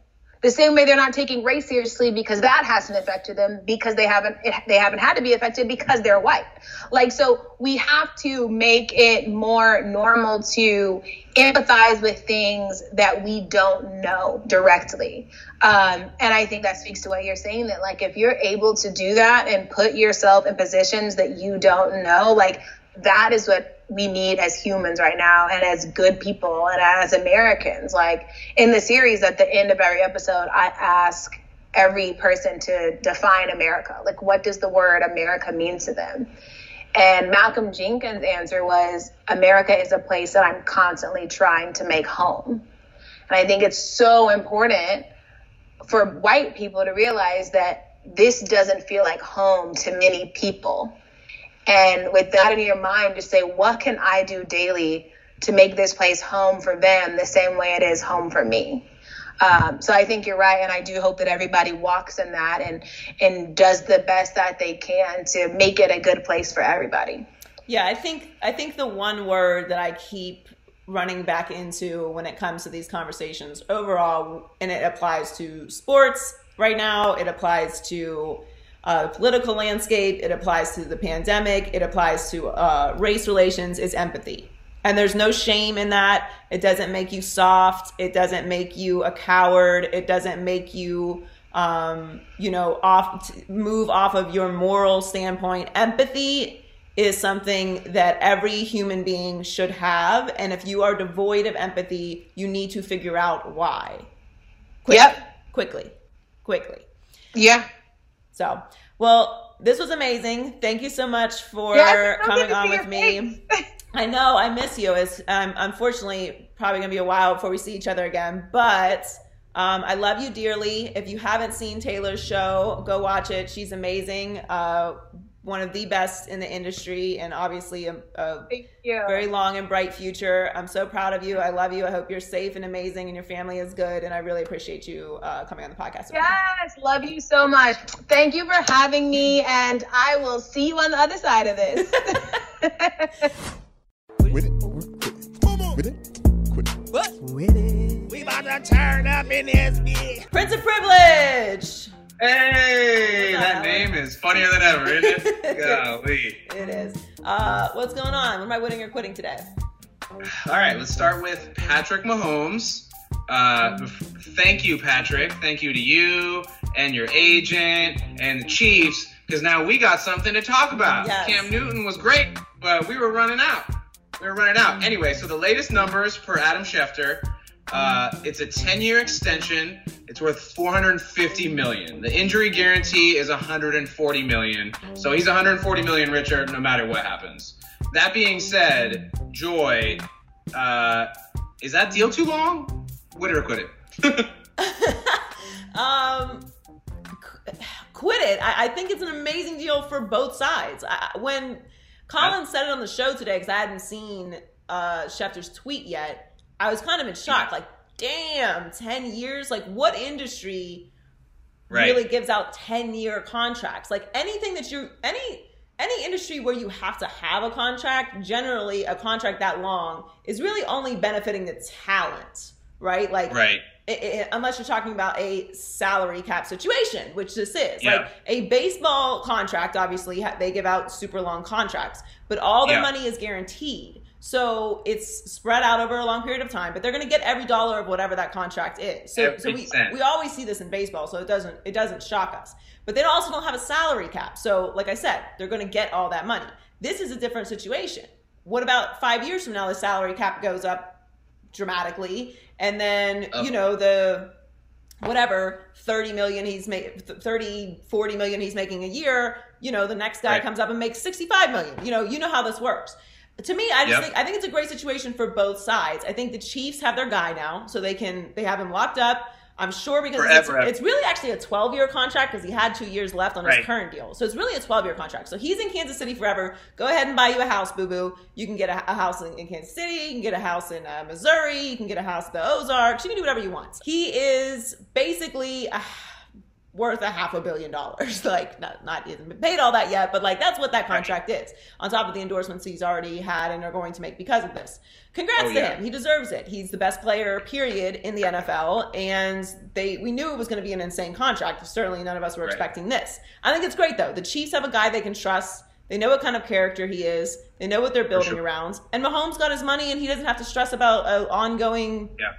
The same way they're not taking race seriously because that hasn't affected them because they haven't it, they haven't had to be affected because they're white. Like so we have to make it more normal to empathize with things that we don't know directly. Um, and I think that speaks to what you're saying that like if you're able to do that and put yourself in positions that you don't know, like that is what we need as humans right now and as good people and as Americans. Like in the series at the end of every episode, I ask every person to define America. Like what does the word America mean to them? And Malcolm Jenkins' answer was America is a place that I'm constantly trying to make home. And I think it's so important for white people to realize that this doesn't feel like home to many people. And with that in your mind, just say, what can I do daily to make this place home for them the same way it is home for me? Um, so I think you're right, and I do hope that everybody walks in that and and does the best that they can to make it a good place for everybody. Yeah, I think I think the one word that I keep running back into when it comes to these conversations overall, and it applies to sports right now, it applies to uh, political landscape, it applies to the pandemic, it applies to uh, race relations, is empathy. And there's no shame in that. It doesn't make you soft. It doesn't make you a coward. It doesn't make you um, you know, off move off of your moral standpoint. Empathy is something that every human being should have, and if you are devoid of empathy, you need to figure out why. Quick- Yep. quickly, quickly. Yeah. So, well, this was amazing. Thank you so much for Yes, so coming on with me. I know I miss you. It's um, unfortunately probably gonna be a while before we see each other again, but um, I love you dearly. If you haven't seen Taylor's show, go watch it. She's amazing. Uh, one of the best in the industry, and obviously a, a Thank you. very long and bright future. I'm so proud of you. I love you. I hope you're safe and amazing, and your family is good. And I really appreciate you uh, coming on the podcast. with me. Yes, love you so much. Thank you for having me, and I will see you on the other side of this. With it it? With it? Quit it. What? With it. We about to turn up in this bitch. Prince of Privilege. Hey, that name is funnier than ever, isn't it? Golly. It is. Uh, what's going on? What am I winning or quitting today? All right, let's start with Patrick Mahomes. Uh, thank you, Patrick. Thank you to you and your agent and the Chiefs, because now we got something to talk about. Yes. Cam Newton was great, but we were running out. We were running out. Anyway, so the latest numbers per Adam Schefter, uh, it's a 10-year extension. It's worth 450 million. The injury guarantee is 140 million. So he's 140 million richer no matter what happens. That being said, Joy, uh, is that deal too long? Quit it or quit it. um, qu- quit it. I, I think it's an amazing deal for both sides. I, when Colin said it on the show today, because I hadn't seen uh, Schefter's tweet yet, I was kind of in shock. Like, damn, 10 years? Like, what industry Right. really gives out 10 year contracts? Like, anything that you, any, any industry where you have to have a contract, generally a contract that long is really only benefiting the talent, right? Like, right. i- i- unless you're talking about a salary cap situation, which this is. Yeah. Like a baseball contract, obviously, they give out super long contracts, but all their Yeah. money is guaranteed. So it's spread out over a long period of time, but they're going to get every dollar of whatever that contract is. So, so we, cent. we always see this in baseball, so it doesn't it doesn't shock us. But they also don't have a salary cap. So, like I said, they're going to get all that money. This is a different situation. What about five years from now? The salary cap goes up dramatically, and then Up. you know the whatever 30 million he's making 30 40 million he's making a year you know the next guy Right. comes up and makes 65 million you know you know how this works to me i just Yep. think i think it's a great situation for both sides. I think the chiefs have their guy now so they can they have him locked up. I'm sure because it's, Forever. it's really actually a 12 year contract because he had two years left on Right. his current deal. So it's really a 12 year contract. So he's in kansas city forever. Go ahead and buy you a house boo boo. You can get a, a house in, in kansas city. You can get a house in uh, missouri. You can get a house in the ozarks. You can do whatever you want. He is basically uh, worth a half a billion dollars. Like, not, not he paid all that yet, but like that's what that contract is. On top of the endorsements he's already had and are going to make because of this. Congrats Oh, to him. He deserves it. He's the best player, period, in the NFL. And they we knew it was going to be an insane contract. Certainly none of us were Right. expecting this. I think it's great though. The Chiefs have a guy they can trust. They know what kind of character he is. They know what they're building sure. around. And Mahomes got his money and he doesn't have to stress about an ongoing Yeah.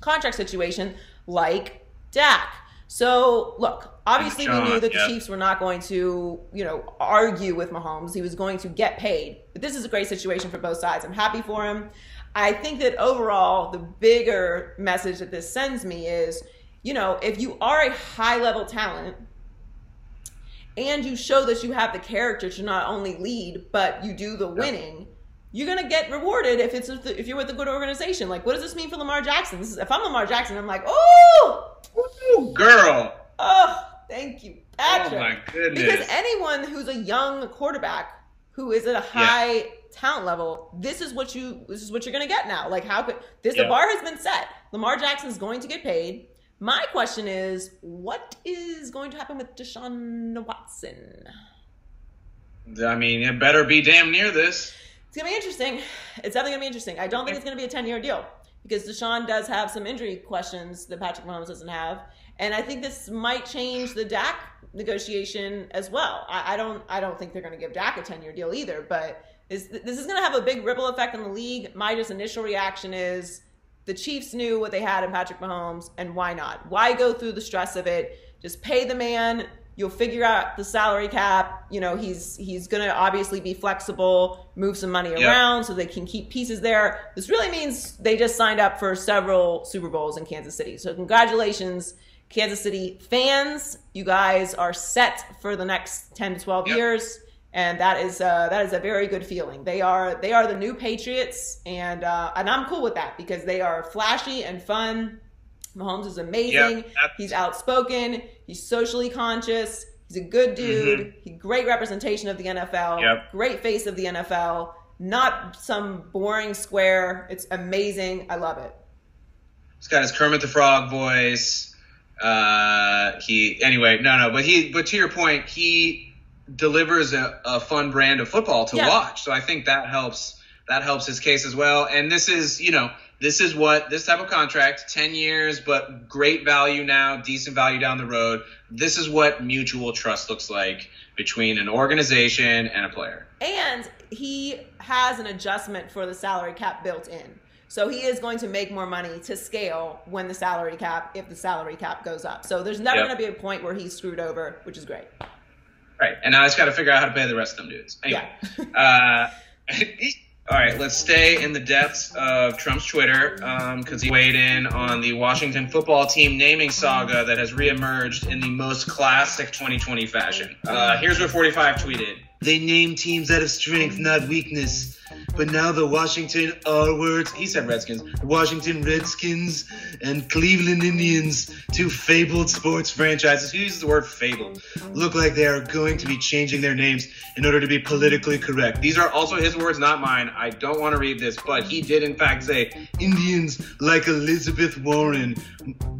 contract situation like Dak. So look, obviously we knew that the yeah. Chiefs were not going to, you know, argue with Mahomes. He was going to get paid. But this is a great situation for both sides. I'm happy for him. I think that overall, the bigger message that this sends me is, you know, if you are a high level talent and you show that you have the character to not only lead, but you do the winning, you're gonna get rewarded if it's with the, if you're with a good organization. Like, what does this mean for Lamar Jackson? This is, if I'm Lamar Jackson, I'm like, oh, Ooh, girl. oh, thank you, Patrick. Oh my goodness. Because anyone who's a young quarterback who is at a high talent level, this is what you this is what you're gonna get now. Like, how could this? The bar has been set. Lamar Jackson is going to get paid. My question is, what is going to happen with Deshaun Watson? I mean, it better be damn near this. It's gonna be interesting. It's definitely gonna be interesting. I don't think it's gonna be a ten year deal because Deshaun does have some injury questions that Patrick Mahomes doesn't have, and I think this might change the Dak negotiation as well. I, I don't. I don't think they're gonna give Dak a ten year deal either. But this is gonna have a big ripple effect on the league. My just initial reaction is the Chiefs knew what they had in Patrick Mahomes, and why not? Why go through the stress of it? Just pay the man. You'll figure out the salary cap. You know, he's he's gonna obviously be flexible, move some money Yeah. around so they can keep pieces there. This really means they just signed up for several Super Bowls in Kansas City. So congratulations, Kansas City fans. You guys are set for the next 10 to 12 Yep. years. And that is uh, that is a very good feeling. They are they are the new Patriots, and uh, and I'm cool with that because they are flashy and fun. Mahomes is amazing. He's outspoken. He's socially conscious. He's a good dude. He great representation of the NFL. Mm-hmm. Yep. Great face of the NFL. Not some boring square. It's amazing. I love it. He's got his Kermit the Frog voice. Uh, he anyway, no, no, but he, but to your point, he delivers a, a fun brand of football to Yeah. watch. So I think that helps. That helps his case as well. And this is, you know, this is what this type of contract, ten years, but great value now, decent value down the road. This is what mutual trust looks like between an organization and a player. And he has an adjustment for the salary cap built in. So he is going to make more money to scale when the salary cap, if the salary cap goes up. So there's never Yep. going to be a point where he's screwed over, which is great. Right. And now I just got to figure out how to pay the rest of them dudes. Anyway. Yeah. uh, All right, let's stay in the depths of Trump's Twitter because he weighed in on the Washington football team naming saga that has reemerged in the most classic 2020 fashion. Uh, here's what 45 tweeted They name teams out of strength, not weakness. But now the Washington R words, he said Redskins, Washington Redskins and Cleveland Indians, two fabled sports franchises, who uses the word fabled, look like they are going to be changing their names in order to be politically correct. These are also his words, not mine. I don't want to read this, but he did in fact say Indians like Elizabeth Warren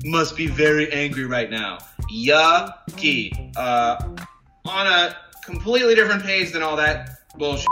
must be very angry right now. Yucky. Uh, on a completely different page than all that bullshit.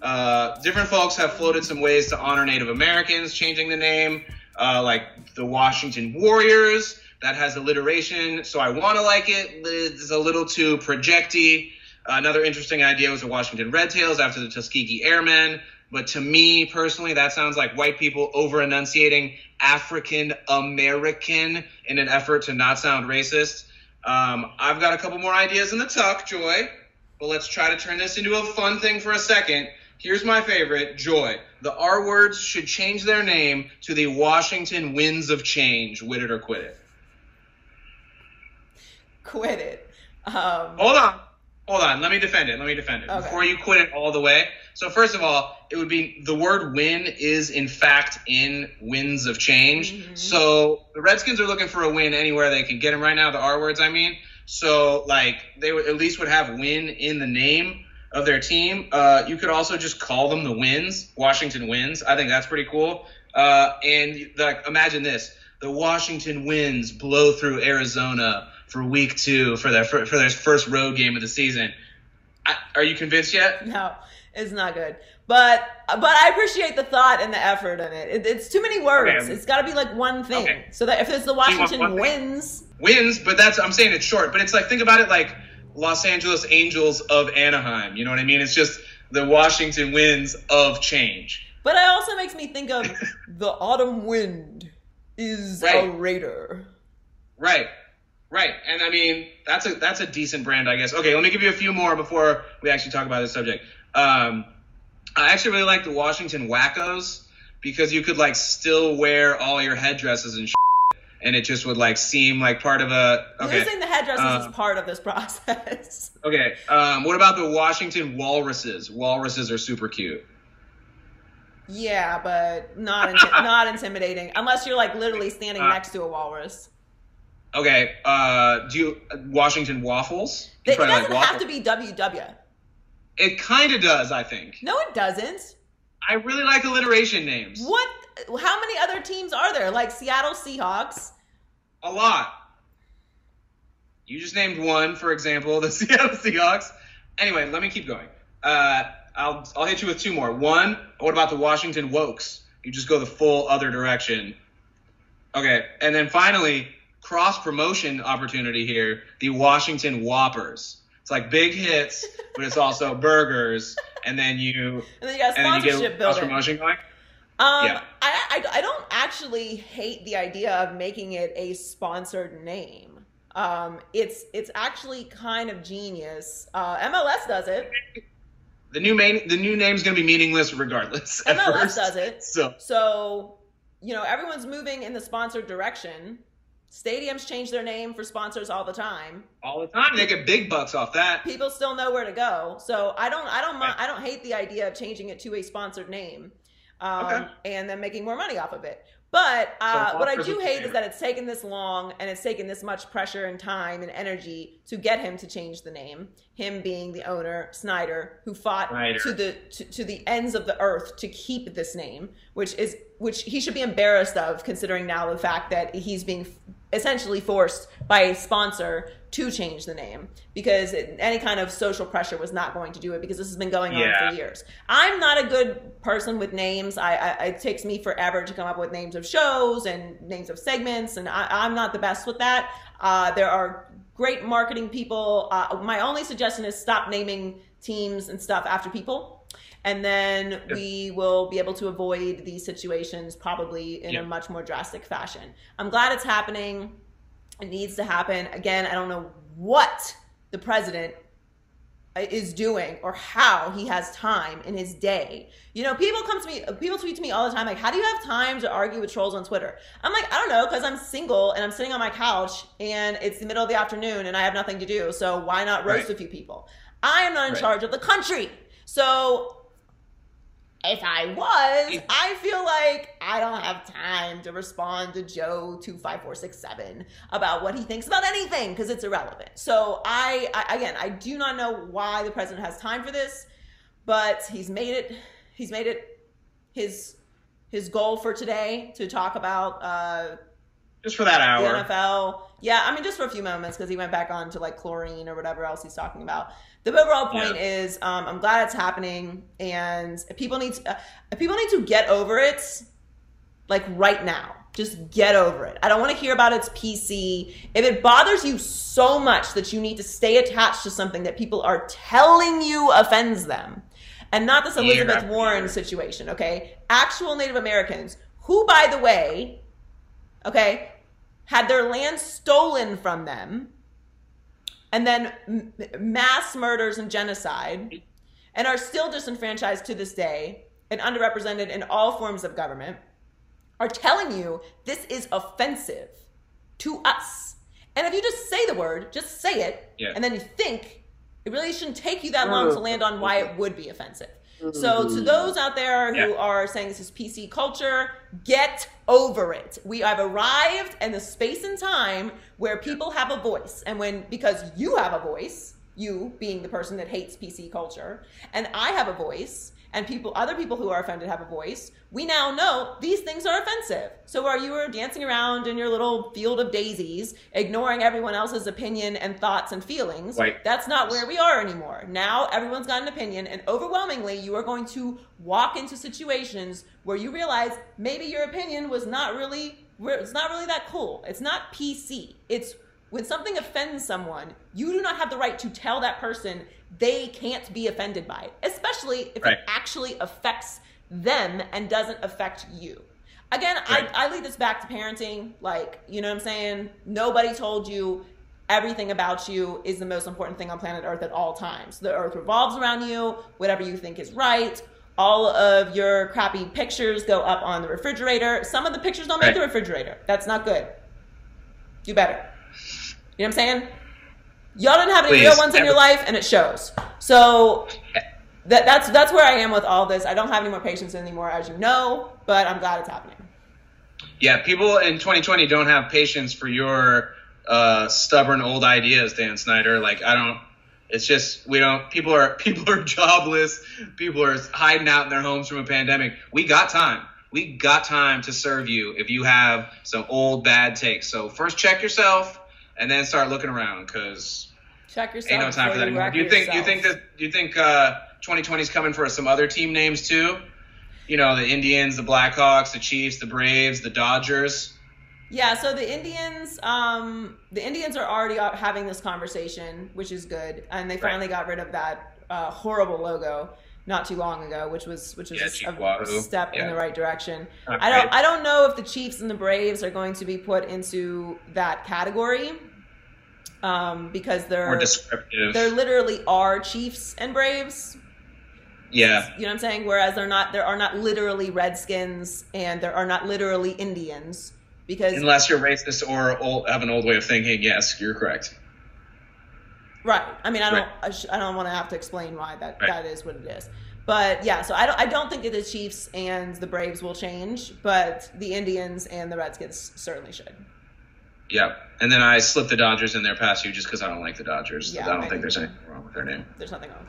Uh, different folks have floated some ways to honor Native Americans, changing the name, uh, like the Washington Warriors. That has alliteration, so I want to like it. It's a little too projecty. another interesting idea was the Washington Red Tails after the Tuskegee Airmen. But to me personally, that sounds like white people over enunciating African American in an effort to not sound racist. Um, I've got a couple more ideas in the tuck, Joy, but let's try to turn this into a fun thing for a second. Here's my favorite, Joy. The R words should change their name to the Washington Winds of Change. Wit it or quit it. Quit it. Um, Hold on. Hold on. Let me defend it. Let me defend it. Okay. Before you quit it all the way. So, first of all, it would be the word win is, in fact, in winds of change. Mm-hmm. So, the Redskins are looking for a win anywhere they can get them right now, the R words, I mean. So, like, they would at least would have win in the name of their team. Uh, you could also just call them the Wins, Washington Wins. I think that's pretty cool. Uh, and like, imagine this: the Washington wins blow through Arizona for Week Two for their for, for their first road game of the season. I, are you convinced yet? No, it's not good. But but I appreciate the thought and the effort in it. it it's too many words. Okay. It's got to be like one thing. Okay. So that if it's the Washington one thing? wins, Wins, but that's I'm saying it's short. But it's like think about it like Los Angeles Angels of Anaheim. You know what I mean? It's just the Washington Winds of change. but it also makes me think of the autumn wind is a Right. raider. Right. Right. And I mean, that's a that's a decent brand, I guess. Okay, let me give you a few more before we actually talk about this subject. Um, I actually really like the Washington Wackos because you could like still wear all your headdresses and shit, and it just would like seem like part of a okay. Losing the headdresses Uh, is part of this process. Okay. Um, what about the Washington Walruses? Walruses are super cute. yeah, but not inti- not intimidating unless you're like literally standing Uh, next to a walrus. Okay. Uh, do you Washington Waffles? You It doesn't like have to be WW. It kind of does, I think. No, it doesn't. I really like alliteration names. What? How many other teams are there? Like Seattle Seahawks. A lot. You just named one, for example, the Seattle Seahawks. Anyway, let me keep going. Uh, I'll I'll hit you with two more. One, what about the Washington Wokes? You just go the full other direction. Okay, and then finally, cross promotion opportunity here. The Washington Whoppers. It's like big hits, but it's also burgers, and then you And then you got and then you sponsorship get building. promotion going. Um, Yeah. I, I, I don't actually hate the idea of making it a sponsored name. Um, it's it's actually kind of genius. Uh, MLS does it. The new main the new name's gonna be meaningless regardless. MLS first. does it. So So, you know, everyone's moving in the sponsored direction. Stadiums change their name for sponsors all the time. all the time they get big bucks off that. People still know where to go. So I don't, I don't, mind, I don't hate the idea of changing it to a sponsored name, um, Okay. and then making more money off of it. But uh, So what I do hate is that it's taken this long and it's taken this much pressure and time and energy to get him to change the name. Him being the owner, Snyder, who fought Snyder. to the to, to the ends of the earth to keep this name, which is which he should be embarrassed of, considering now the fact that he's being essentially forced by a sponsor to change the name because it, any kind of social pressure was not going to do it because this has been going on for years. I'm not a good person with names. I, I it takes me forever to come up with names of shows and names of segments, and I, I'm not the best with that. Uh, there are great marketing people. Uh, my only suggestion is stop naming teams and stuff after people. And then we will be able to avoid these situations probably in Yeah. a much more drastic fashion. I'm glad it's happening. It needs to happen. Again, I don't know what the president is doing or how he has time in his day. You know, people come to me, people tweet to me all the time, like, how do you have time to argue with trolls on Twitter? I'm like, I don't know, because I'm single and I'm sitting on my couch and it's the middle of the afternoon and I have nothing to do. So why not roast Right. a few people? I am not in Right. charge of the country. So if I was, I feel like I don't have time to respond to Joe two five four six seven about what he thinks about anything because it's irrelevant. So I, I again, I do not know why the president has time for this, but he's made it. He's made it his his goal for today to talk about uh, Just for that hour the. NFL. Yeah, I mean, just for a few moments because he went back on to like chlorine or whatever else he's talking about. The overall point Yeah. is, um, I'm glad it's happening, and people need to, uh, people need to get over it, like right now. Just get over it. I don't want to hear about its PC. If it bothers you so much that you need to stay attached to something that people are telling you offends them, and not this Elizabeth after Warren situation, okay? Actual Native Americans, who, by the way, okay, had their land stolen from them, and then m- mass murders and genocide, and are still disenfranchised to this day and underrepresented in all forms of government, are telling you this is offensive to us. And if you just say the word, just say it, Yeah. and then you think, it really shouldn't take you that long to land on why it would be offensive. So to mm. those out there who Yeah. are saying this is PC culture, get over it. We have arrived in the space and time where people have a voice. And when because you have a voice, you being the person that hates PC culture, and I have a voice, and people other people who are offended have a voice, we now know these things are offensive. So while you were dancing around in your little field of daisies, ignoring everyone else's opinion and thoughts and feelings, Right. that's not where we are anymore. Now everyone's got an opinion, and overwhelmingly, you are going to walk into situations where you realize maybe your opinion was not really, it's not really that cool. It's not PC. It's when something offends someone, you do not have the right to tell that person they can't be offended by it, especially if Right. it actually affects them and doesn't affect you. Again, Right. I, I lead this back to parenting. Like, you know what I'm saying? Nobody told you everything about you is the most important thing on planet Earth at all times. The Earth revolves around you, whatever you think is right. All of your crappy pictures go up on the refrigerator. Some of the pictures don't make the refrigerator. That's not good. Do better. You know what I'm saying? Y'all didn't have any Please. real ones in your life, and it shows. So that, that's that's where I am with all this. I don't have any more patience anymore, as you know, but I'm glad it's happening. Yeah, people in 2020 don't have patience for your uh, stubborn old ideas, Dan Snyder. Like I don't. It's just we don't. People are people are jobless. People are hiding out in their homes from a pandemic. We got time. We got time to serve you if you have some old bad takes. So first check yourself, and then start looking around because Check yourself. ain't no time for that you anymore. Do you think? Do you think that? You think uh, 2020 is coming for some other team names too? You know, the Indians, the Blackhawks, the Chiefs, the Braves, the Dodgers. Yeah, so the Indians, um, the Indians are already having this conversation, which is good, and they finally got rid of that uh, horrible logo not too long ago, which was which was Yeah, a- a, step in the right direction. Not I don't. I don't know if the Chiefs and the Braves are going to be put into that category, um, because descriptive. there literally are Chiefs and Braves. yeah, You know what I'm saying? Whereas they're not there are not literally Redskins and there are not literally Indians because unless you're racist or old, have an old way of thinking. Yes, you're correct. Right. I mean, I don't. Right. I, sh- I don't want to have to explain why that Right. that is what it is. But yeah, so I don't. I don't think that the Chiefs and the Braves will change, but the Indians and the Redskins certainly should. Yeah, and then I slipped the Dodgers in there past you just because I don't like the Dodgers. Yeah, I don't I think there's anything wrong with their name. There's nothing wrong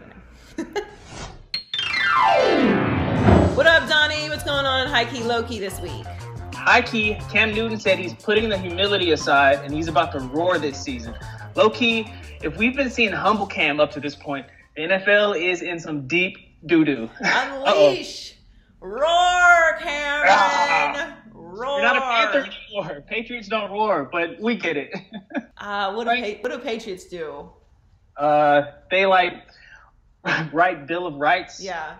with their name. what up, Donnie? What's going on in high key, low key this week? High key, Cam Newton said he's putting the humility aside and he's about to roar this season. Low key, if we've been seeing humble Cam up to this point, the NFL is in some deep doo doo. Unleash, roar, Karen, Ah. roar. You're not a Panther anymore. Patriots don't roar, but we get it. Uh, what do Right. pa- what do Patriots do? Uh, they like write Bill of Rights. Yeah,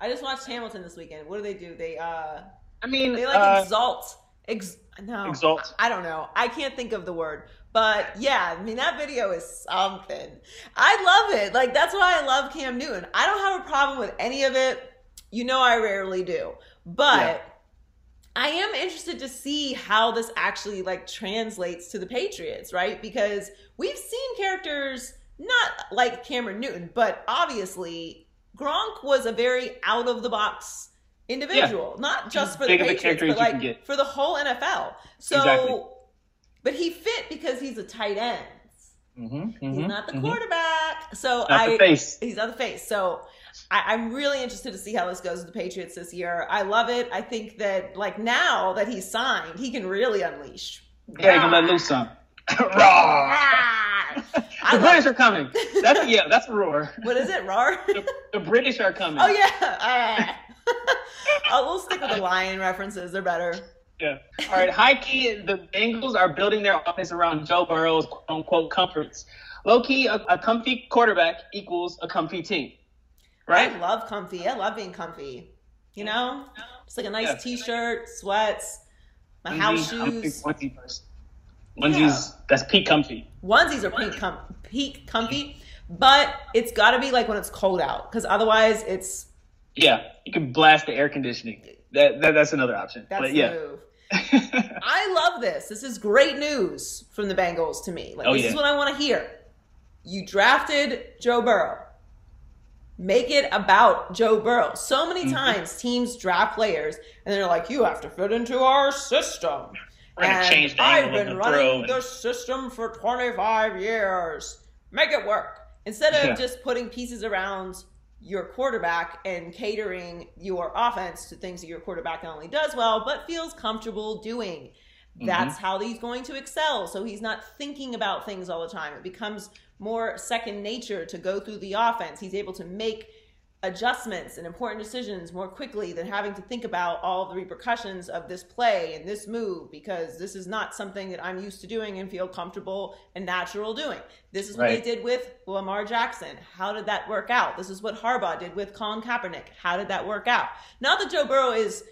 I just watched Hamilton this weekend. What do they do? They uh. I mean, They like uh, exalt. Ex- no. Exalt. I don't know. I can't think of the word. But yeah, I mean that video is something. I love it. Like that's why I love Cam Newton. I don't have a problem with any of it. You know I rarely do. But Yeah. I am interested to see how this actually like translates to the Patriots, right? Because we've seen characters not like Cameron Newton, but obviously Gronk was a very out of the box individual, not just for the big Patriots, but like for the whole NFL. So, Exactly. but he fit because he's a tight end. Mm-hmm, He's not the quarterback. So Not I the face. he's not the face. So I, I'm really interested to see how this goes with the Patriots this year. I love it. I think that like now that he's signed, he can really unleash. Yeah, you can let loose some. Raw. The British are coming. That's yeah, that's a roar. what is it, Rar? The, the British are coming. oh yeah. Ah. oh, we'll stick with the lion references. They're better. Yeah. All right. High key, the Bengals are building their offense around Joe Burrow's quote unquote comforts. Low key, a, a comfy quarterback equals a comfy team. Right? I love comfy. I love being comfy. You know, just like a nice Yeah. t-shirt, sweats, my house Onesie- I'm shoes. pick Onesie first. Onesies, that's peak comfy. onesies are peak, com- peak comfy, but it's got to be like when it's cold out because otherwise it's Yeah, you can blast the air conditioning. That, that that's another option. that's but the yeah. move. I love this. This is great news from the Bengals to me. Like Oh, this is what I want to hear. You drafted Joe Burrow. Make it about Joe Burrow. So Mm-hmm. many times teams draft players and they're like, "You have to fit into our system." And change the I've been running and- the system for 25 years. Make it work. Instead of Yeah. just putting pieces around your quarterback and catering your offense to things that your quarterback not only does well, but feels comfortable doing. Mm-hmm. That's how he's going to excel. So he's not thinking about things all the time. It becomes more second nature to go through the offense. He's able to make adjustments and important decisions more quickly than having to think about all the repercussions of this play and this move because this is not something that I'm used to doing and feel comfortable and natural doing. This is what Right. they did with Lamar Jackson. How did that work out? This is what Harbaugh did with Colin Kaepernick. How did that work out? Not that Joe Burrow is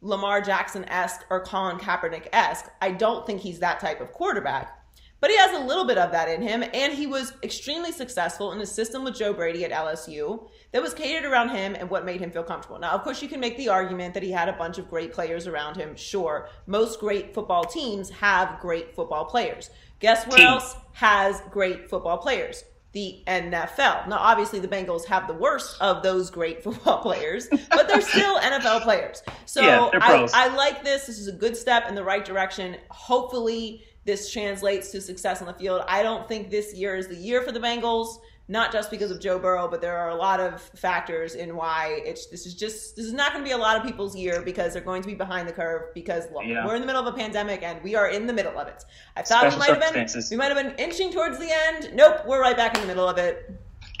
Lamar Jackson esque or Colin Kaepernick esque. I don't think he's that type of quarterback. But he has a little bit of that in him, and he was extremely successful in a system with Joe Brady at LSU that was catered around him and what made him feel comfortable. Now, of course, you can make the argument that he had a bunch of great players around him. Sure, most great football teams have great football players. Guess Team. else has great football players? The NFL. Now, obviously, the Bengals have the worst of those great football players, but they're still NFL players. So Yeah, I. I like this. This is a good step in the right direction. Hopefully, this translates to success on the field. I don't think this year is the year for the Bengals, not just because of Joe Burrow, but there are a lot of factors in why it's this is just this is not going to be a lot of people's year because they're going to be behind the curve because look, Yeah. we're in the middle of a pandemic and we are in the middle of it. I thought we might have been we might have been inching towards the end. Nope, we're right back in the middle of it.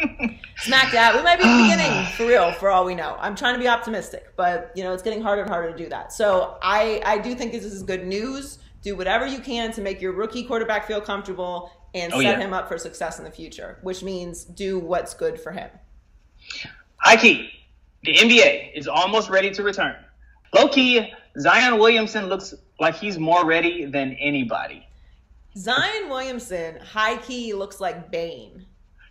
Smack that. We might be beginning for real, for all we know. I'm trying to be optimistic, but you know it's getting harder and harder to do that. So I I do think this is good news. Do whatever you can to make your rookie quarterback feel comfortable and Oh, set yeah. him up for success in the future, which means do what's good for him. High key, the NBA is almost ready to return. Low key, Zion Williamson looks like he's more ready than anybody. Zion Williamson, high key, looks like Bane.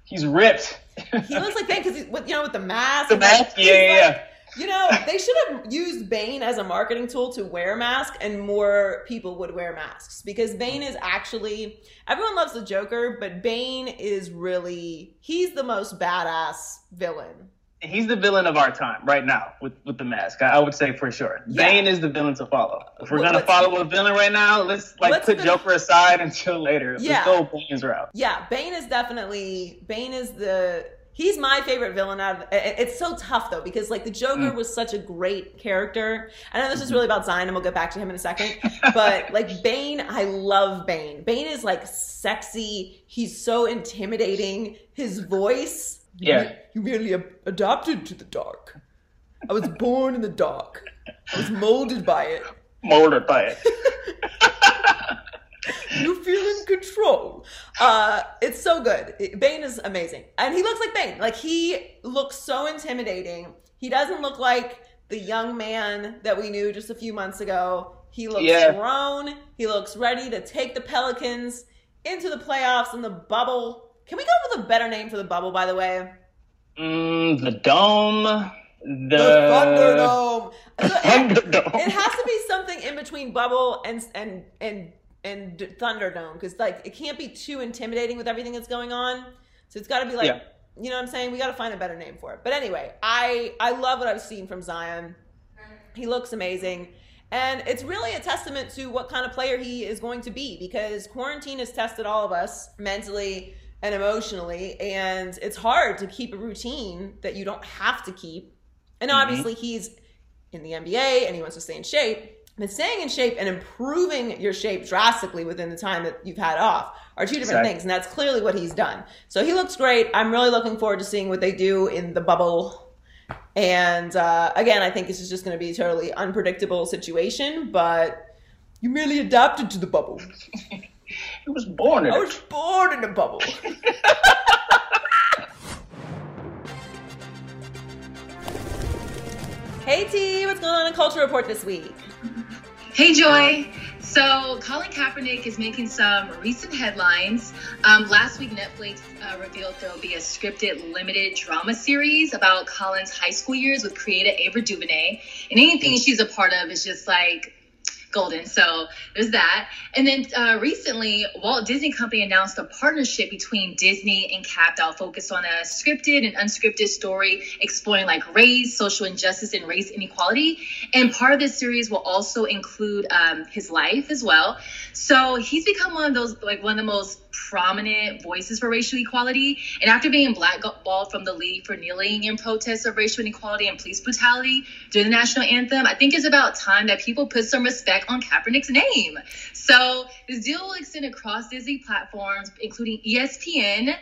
He's ripped. He looks like Bane because he's with you know with the mask. The and, like, mask? Yeah, yeah, like- yeah. You know, they should have used Bane as a marketing tool to wear a mask, and more people would wear masks because Bane is actually everyone loves the Joker, but Bane is really he's the most badass villain. He's the villain of our time right now with, with the mask. I, I would say for sure. Yeah. Bane is the villain to follow. If we're gonna follow a villain right now, let's like What's put Joker aside until later. Yeah. Let's go Bane's route. Yeah, Bane is definitely Bane is the he's my favorite villain out of it's so tough though because like the Joker Mm. was such a great character. I know this is really about Zion and we'll get back to him in a second. But like Bane, I love Bane. Bane is like sexy. He's so intimidating. His voice Yeah. you merely ab- adapted to the dark. I was born in the dark. I was molded by it. Molded by it. You feel in control. Uh, it's so good. Bane is amazing, and he looks like Bane. Like he looks so intimidating. He doesn't look like the young man that we knew just a few months ago. He looks Yeah. grown. He looks ready to take the Pelicans into the playoffs and the bubble. Can we go with a better name for the bubble, by the way? Mm, the dome. The, The Thunderdome. So it, Thunderdome. it has to be something in between bubble and and and and Thunderdome because like it can't be too intimidating with everything that's going on. So it's got to be like Yeah. you know what I'm saying. We got to find a better name for it. But anyway, I I love what I've seen from Zion. He looks amazing. And it's really a testament to what kind of player he is going to be because quarantine has tested all of us mentally and emotionally. And it's hard to keep a routine that you don't have to keep. And mm-hmm. obviously, he's in the NBA and he wants to stay in shape. But staying in shape and improving your shape drastically within the time that you've had off are two different Exactly. things. And that's clearly what he's done. So he looks great. I'm really looking forward to seeing what they do in the bubble and uh, again, I think this is just going to be a totally unpredictable situation, but you merely adapted to the bubble. He was born in I it. was born in a bubble. hey T, what's going on in Culture Report this week? Hey, Joy. So, Colin Kaepernick is making some recent headlines. Um, last week, Netflix uh, revealed there will be a scripted limited drama series about Colin's high school years with creator Ava DuVernay. And anything she's a part of is just like golden. So there's that. And then uh, recently, Walt Disney Company announced a partnership between Disney and Kap that will focus on a scripted and unscripted story exploring like race, social injustice, and race inequality. And part of this series will also include um, his life as well. So he's become one of those like one of the most prominent voices for racial equality. And after being blackballed from the league for kneeling in protest of racial inequality and police brutality during the national anthem, I think it's about time that people put some respect on Kaepernick's name. So this deal will extend across Disney platforms, including ESPN.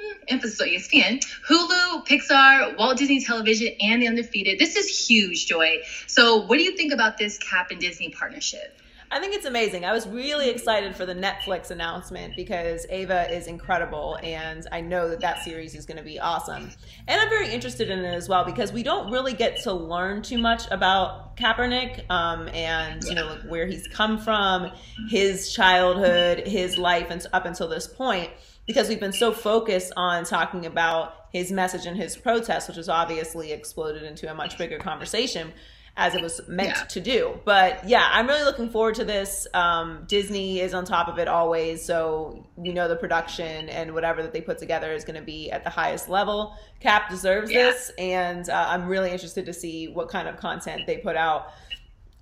hmm, Emphasis on ESPN, Hulu, Pixar, Walt Disney Television, and The Undefeated. This is huge, Joy. So, what do you think about this Kap and Disney partnership? I think it's amazing. I was really excited for the Netflix announcement because Ava is incredible, and I know that that series is going to be awesome. And I'm very interested in it as well because we don't really get to learn too much about Kaepernick um, and you know like where he's come from, his childhood, his life, and up until this point because we've been so focused on talking about his message and his protest, which has obviously exploded into a much bigger conversation as it was meant Yeah. to do. But yeah, I'm really looking forward to this. Um, Disney is on top of it always, so you know the production and whatever that they put together is going to be at the highest level. Kap deserves Yeah. this, and uh, I'm really interested to see what kind of content they put out.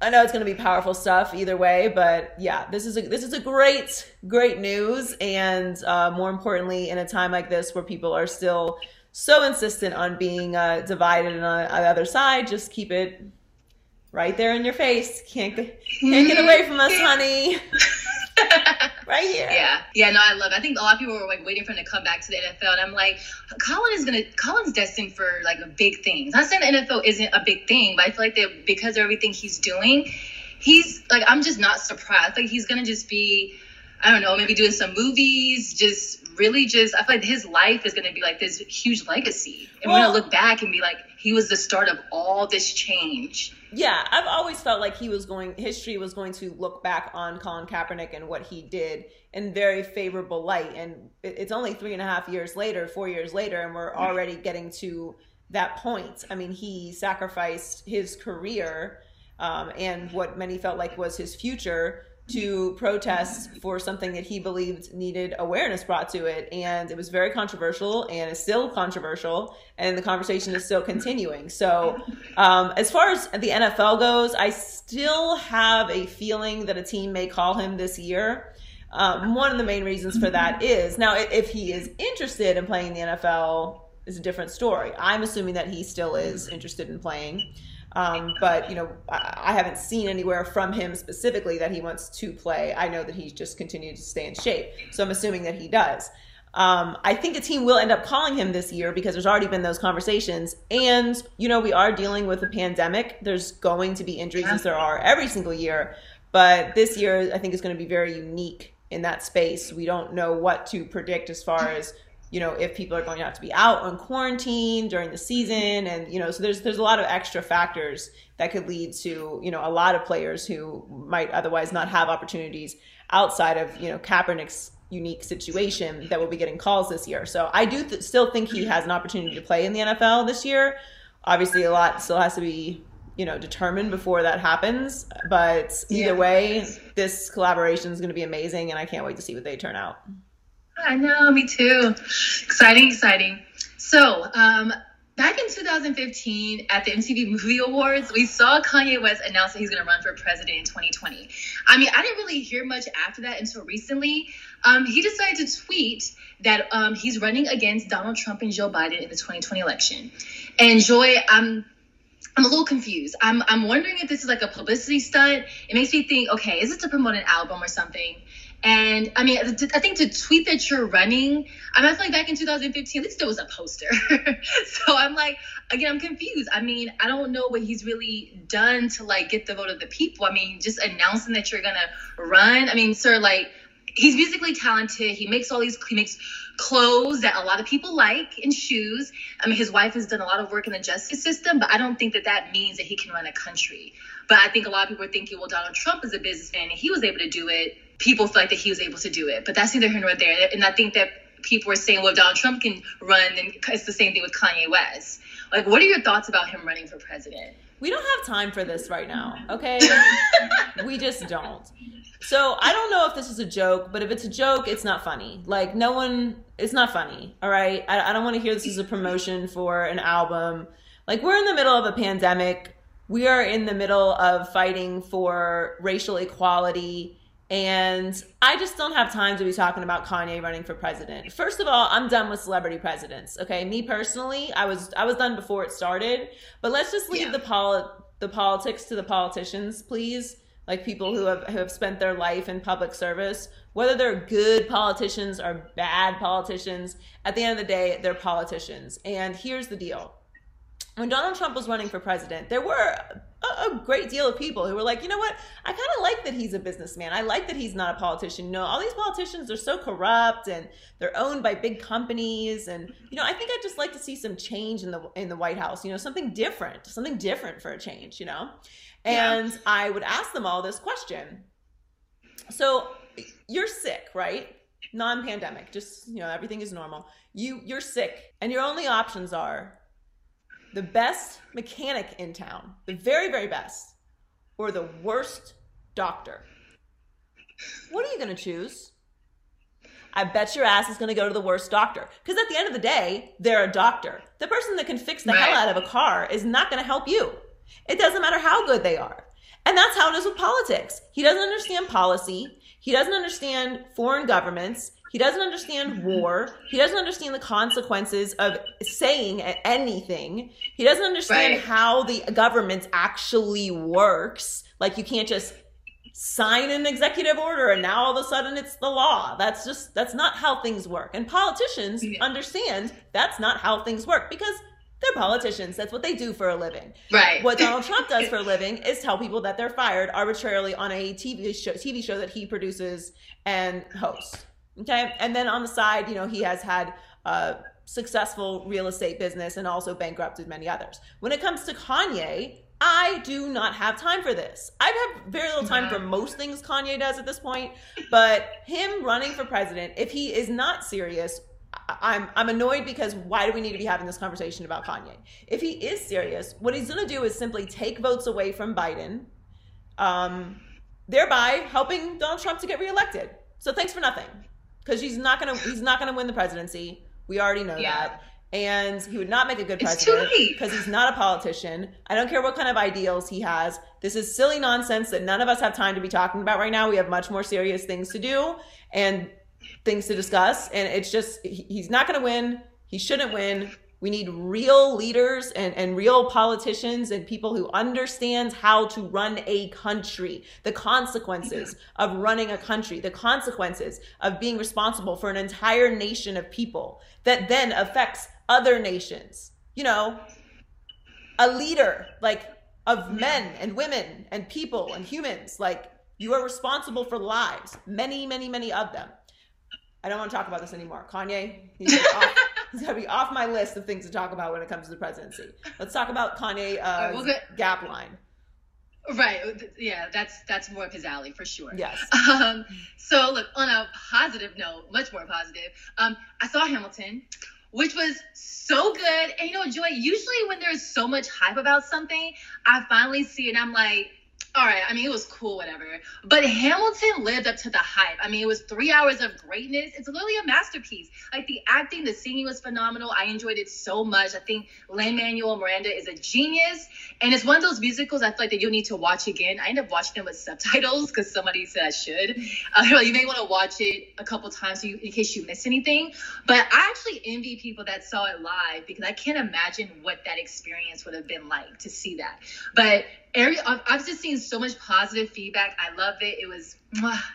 I know it's going to be powerful stuff either way, but yeah, this is a this is a great great news, and uh, more importantly, in a time like this where people are still so insistent on being uh, divided on, on the other side, just keep it right there in your face. Can't get can't get away from us, mm-hmm. honey. right here. Yeah, yeah, no, I love. It. I think a lot of people were like waiting for him to come back to the NFL, and I'm like, Colin is gonna, Colin's destined for like a big things. Not saying the NFL isn't a big thing, but I feel like that because of everything he's doing, he's like, I'm just not surprised. Like he's gonna just be, I don't know, maybe doing some movies, just really just. I feel like his life is gonna be like this huge legacy, and we're gonna look back and be like, he was the start of all this change. Yeah, I've always felt like he was going, history was going to look back on Colin Kaepernick and what he did in very favorable light. And it's only three and a half years later, four years later, and we're already getting to that point. I mean, he sacrificed his career um, and what many felt like was his future to protest for something that he believed needed awareness brought to it. And it was very controversial and is still controversial. And the conversation is still continuing. So, um, as far as the NFL goes, I still have a feeling that a team may call him this year. Um, one of the main reasons for that is now, if he is interested in playing the NFL, is a different story. I'm assuming that he still is interested in playing. Um, but you know, I, haven't seen anywhere from him specifically that he wants to play. I know that he's just continued to stay in shape, so I'm assuming that he does. Um, I think a team will end up calling him this year because there's already been those conversations, and you know we are dealing with a pandemic. There's going to be injuries as there are every single year, but this year I think is going to be very unique in that space. We don't know what to predict as far as you know if people are going to have to be out on quarantine during the season and you know so there's there's a lot of extra factors that could lead to you know a lot of players who might otherwise not have opportunities outside of you know Kaepernick's unique situation that will be getting calls this year. So I do th- still think he has an opportunity to play in the NFL this year. Obviously, a lot still has to be you know determined before that happens. But either Yeah. way, this collaboration is going to be amazing, and I can't wait to see what they turn out. I know, me too. Exciting, exciting. So, um, back in 2015 at the MTV Movie Awards, we saw Kanye West announce that he's going to run for president in 2020. I mean, I didn't really hear much after that until recently. Um, he decided to tweet that um, he's running against Donald Trump and Joe Biden in the 2020 election. And Joy, I'm I'm a little confused. I'm I'm wondering if this is like a publicity stunt. It makes me think, okay, is it to promote an album or something? And I mean, I think to tweet that you're running, I mean, like back in 2015, at least there was a poster. so I'm like, again, I'm confused. I mean, I don't know what he's really done to like get the vote of the people. I mean, just announcing that you're gonna run. I mean, sir, like he's musically talented. He makes all these he makes clothes that a lot of people like and shoes. I mean, his wife has done a lot of work in the justice system, but I don't think that that means that he can run a country. But I think a lot of people are thinking, well, Donald Trump is a businessman and he was able to do it. People feel like that he was able to do it, but that's neither here nor there. And I think that people are saying, well, if Donald Trump can run, and it's the same thing with Kanye West. Like, what are your thoughts about him running for president? We don't have time for this right now, okay? we just don't. So I don't know if this is a joke, but if it's a joke, it's not funny. Like no one, it's not funny. All right, I, I don't want to hear this as a promotion for an album. Like we're in the middle of a pandemic. We are in the middle of fighting for racial equality. And I just don't have time to be talking about Kanye running for president. First of all, I'm done with celebrity presidents. Okay, me personally, I was I was done before it started. But let's just leave Yeah. the poli- the politics to the politicians, please. Like people who have who have spent their life in public service, whether they're good politicians or bad politicians, at the end of the day, they're politicians. And here's the deal when Donald Trump was running for president, there were a, a great deal of people who were like, you know what? I kind of like that he's a businessman. I like that he's not a politician. You know, all these politicians are so corrupt and they're owned by big companies. And you know, I think I'd just like to see some change in the in the White House. You know, something different, something different for a change. You know, and I would ask them all this question. So you're sick, right? Non-pandemic, just you know, everything is normal. You you're sick, and your only options are the best mechanic in town, the very, very best, or the worst doctor. What are you going to choose? I bet your ass is going to go to the worst doctor. Because at the end of the day, they're a doctor. The person that can fix the hell out of a car is not going to help you. It doesn't matter how good they are. And that's how it is with politics. He doesn't understand policy. He doesn't understand foreign governments. He doesn't understand war. He doesn't understand the consequences of saying anything. He doesn't understand Right. how the government actually works. Like you can't just sign an executive order and now all of a sudden it's the law. That's just that's not how things work. And politicians Yeah. understand that's not how things work because they're politicians. That's what they do for a living. Right. What Donald Trump does for a living is tell people that they're fired arbitrarily on a TV show, TV show that he produces and hosts. Okay, and then on the side, you know, he has had a successful real estate business and also bankrupted many others. When it comes to Kanye, I do not have time for this. I have very little time for most things Kanye does at this point, but him running for president, if he is not serious, I'm I'm annoyed because why do we need to be having this conversation about Kanye? If he is serious, what he's going to do is simply take votes away from Biden, um, thereby helping Donald Trump to get reelected. So thanks for nothing, because he's not gonna he's not gonna win the presidency. We already know Yeah. that. And he would not make a good It's president because he's not a politician. I don't care what kind of ideals he has. This is silly nonsense that none of us have time to be talking about right now. We have much more serious things to do and things to discuss. And it's just, he's not going to win. He shouldn't win. We need real leaders and, and real politicians and people who understand how to run a country, the consequences of running a country, the consequences of being responsible for an entire nation of people that then affects other nations. You know, a leader like of men and women and people and humans like you are responsible for lives. Many many many of them. I don't want to talk about this anymore. Kanye be off, gonna be off my list of things to talk about when it comes to the presidency let's talk about kanye uh, we'll get- gap line Right. Yeah, that's that's more of his alley for sure. Yes. Um, so look, on a positive note, much more positive, um, I saw Hamilton, which was so good. And you know, Joy, usually when there's so much hype about something, I finally see it and I'm like, all right, I mean, it was cool, whatever. But Hamilton lived up to the hype. I mean, it was three hours of greatness. It's literally a masterpiece. Like the acting, the singing was phenomenal. I enjoyed it so much. I think Lin Manuel Miranda is a genius. And it's one of those musicals I feel like that you'll need to watch again. I end up watching it with subtitles because somebody said I should. Uh, you may want to watch it a couple times so you, in case you miss anything. But I actually envy people that saw it live because I can't imagine what that experience would have been like to see that. But every I've just seen so much positive feedback. I loved it. It was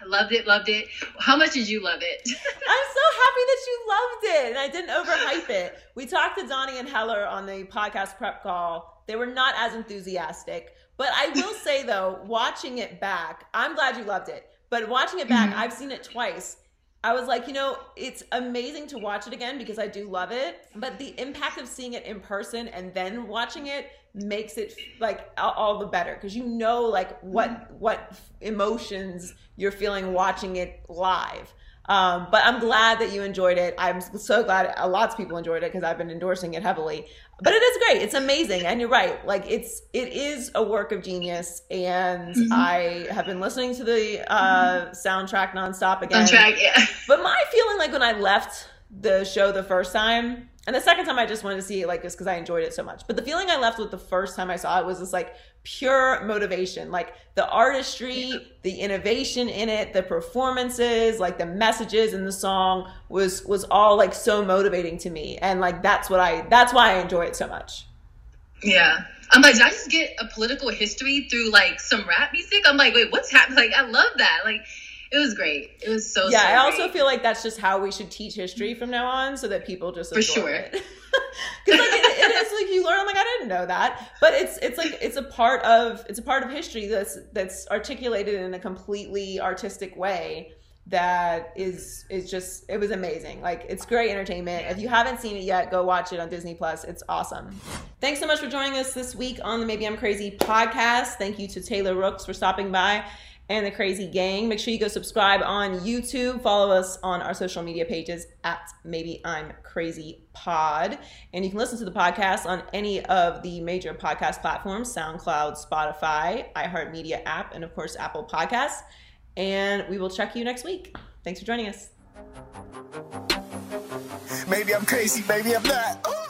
loved it, loved it. How much did you love it? I'm so happy that you loved it and I didn't overhype it. We talked to Donnie and Heller on the podcast prep call. They were not as enthusiastic. But I will say though, watching it back, I'm glad you loved it. But watching it back, mm-hmm. I've seen it twice. I was like, you know, it's amazing to watch it again because I do love it. But the impact of seeing it in person and then watching it makes it like all the better because you know like what what emotions you're feeling watching it live um, but I'm glad that you enjoyed it. I'm so glad a lots of people enjoyed it because I've been endorsing it heavily. But it is great. It's amazing, and you're right. Like it's it is a work of genius, and mm-hmm. I have been listening to the uh, soundtrack nonstop again. Soundtrack, yeah. But my feeling like when I left the show the first time and the second time I just wanted to see it like just because I enjoyed it so much. But the feeling I left with the first time I saw it was this like pure motivation. Like the artistry, yeah. the innovation in it, the performances, like the messages in the song was was all like so motivating to me. And like that's what I that's why I enjoy it so much. Yeah. I'm like, did I just get a political history through like some rap music? I'm like, wait, what's happening? Like, I love that. Like, it was great. It was so. Yeah, so I also feel like that's just how we should teach history from now on, so that people just for sure. Because like it, it is like you learn. I'm like I didn't know that, but it's it's like it's a part of it's a part of history that's that's articulated in a completely artistic way that is is just it was amazing like it's great entertainment if you haven't seen it yet go watch it on disney plus it's awesome thanks so much for joining us this week on the maybe i'm crazy podcast thank you to taylor rooks for stopping by and the Crazy Gang. Make sure you go subscribe on YouTube. Follow us on our social media pages at Maybe I'm Crazy Pod. And you can listen to the podcast on any of the major podcast platforms SoundCloud, Spotify, iHeartMedia app, and of course, Apple Podcasts. And we will check you next week. Thanks for joining us. Maybe I'm crazy, maybe I'm not.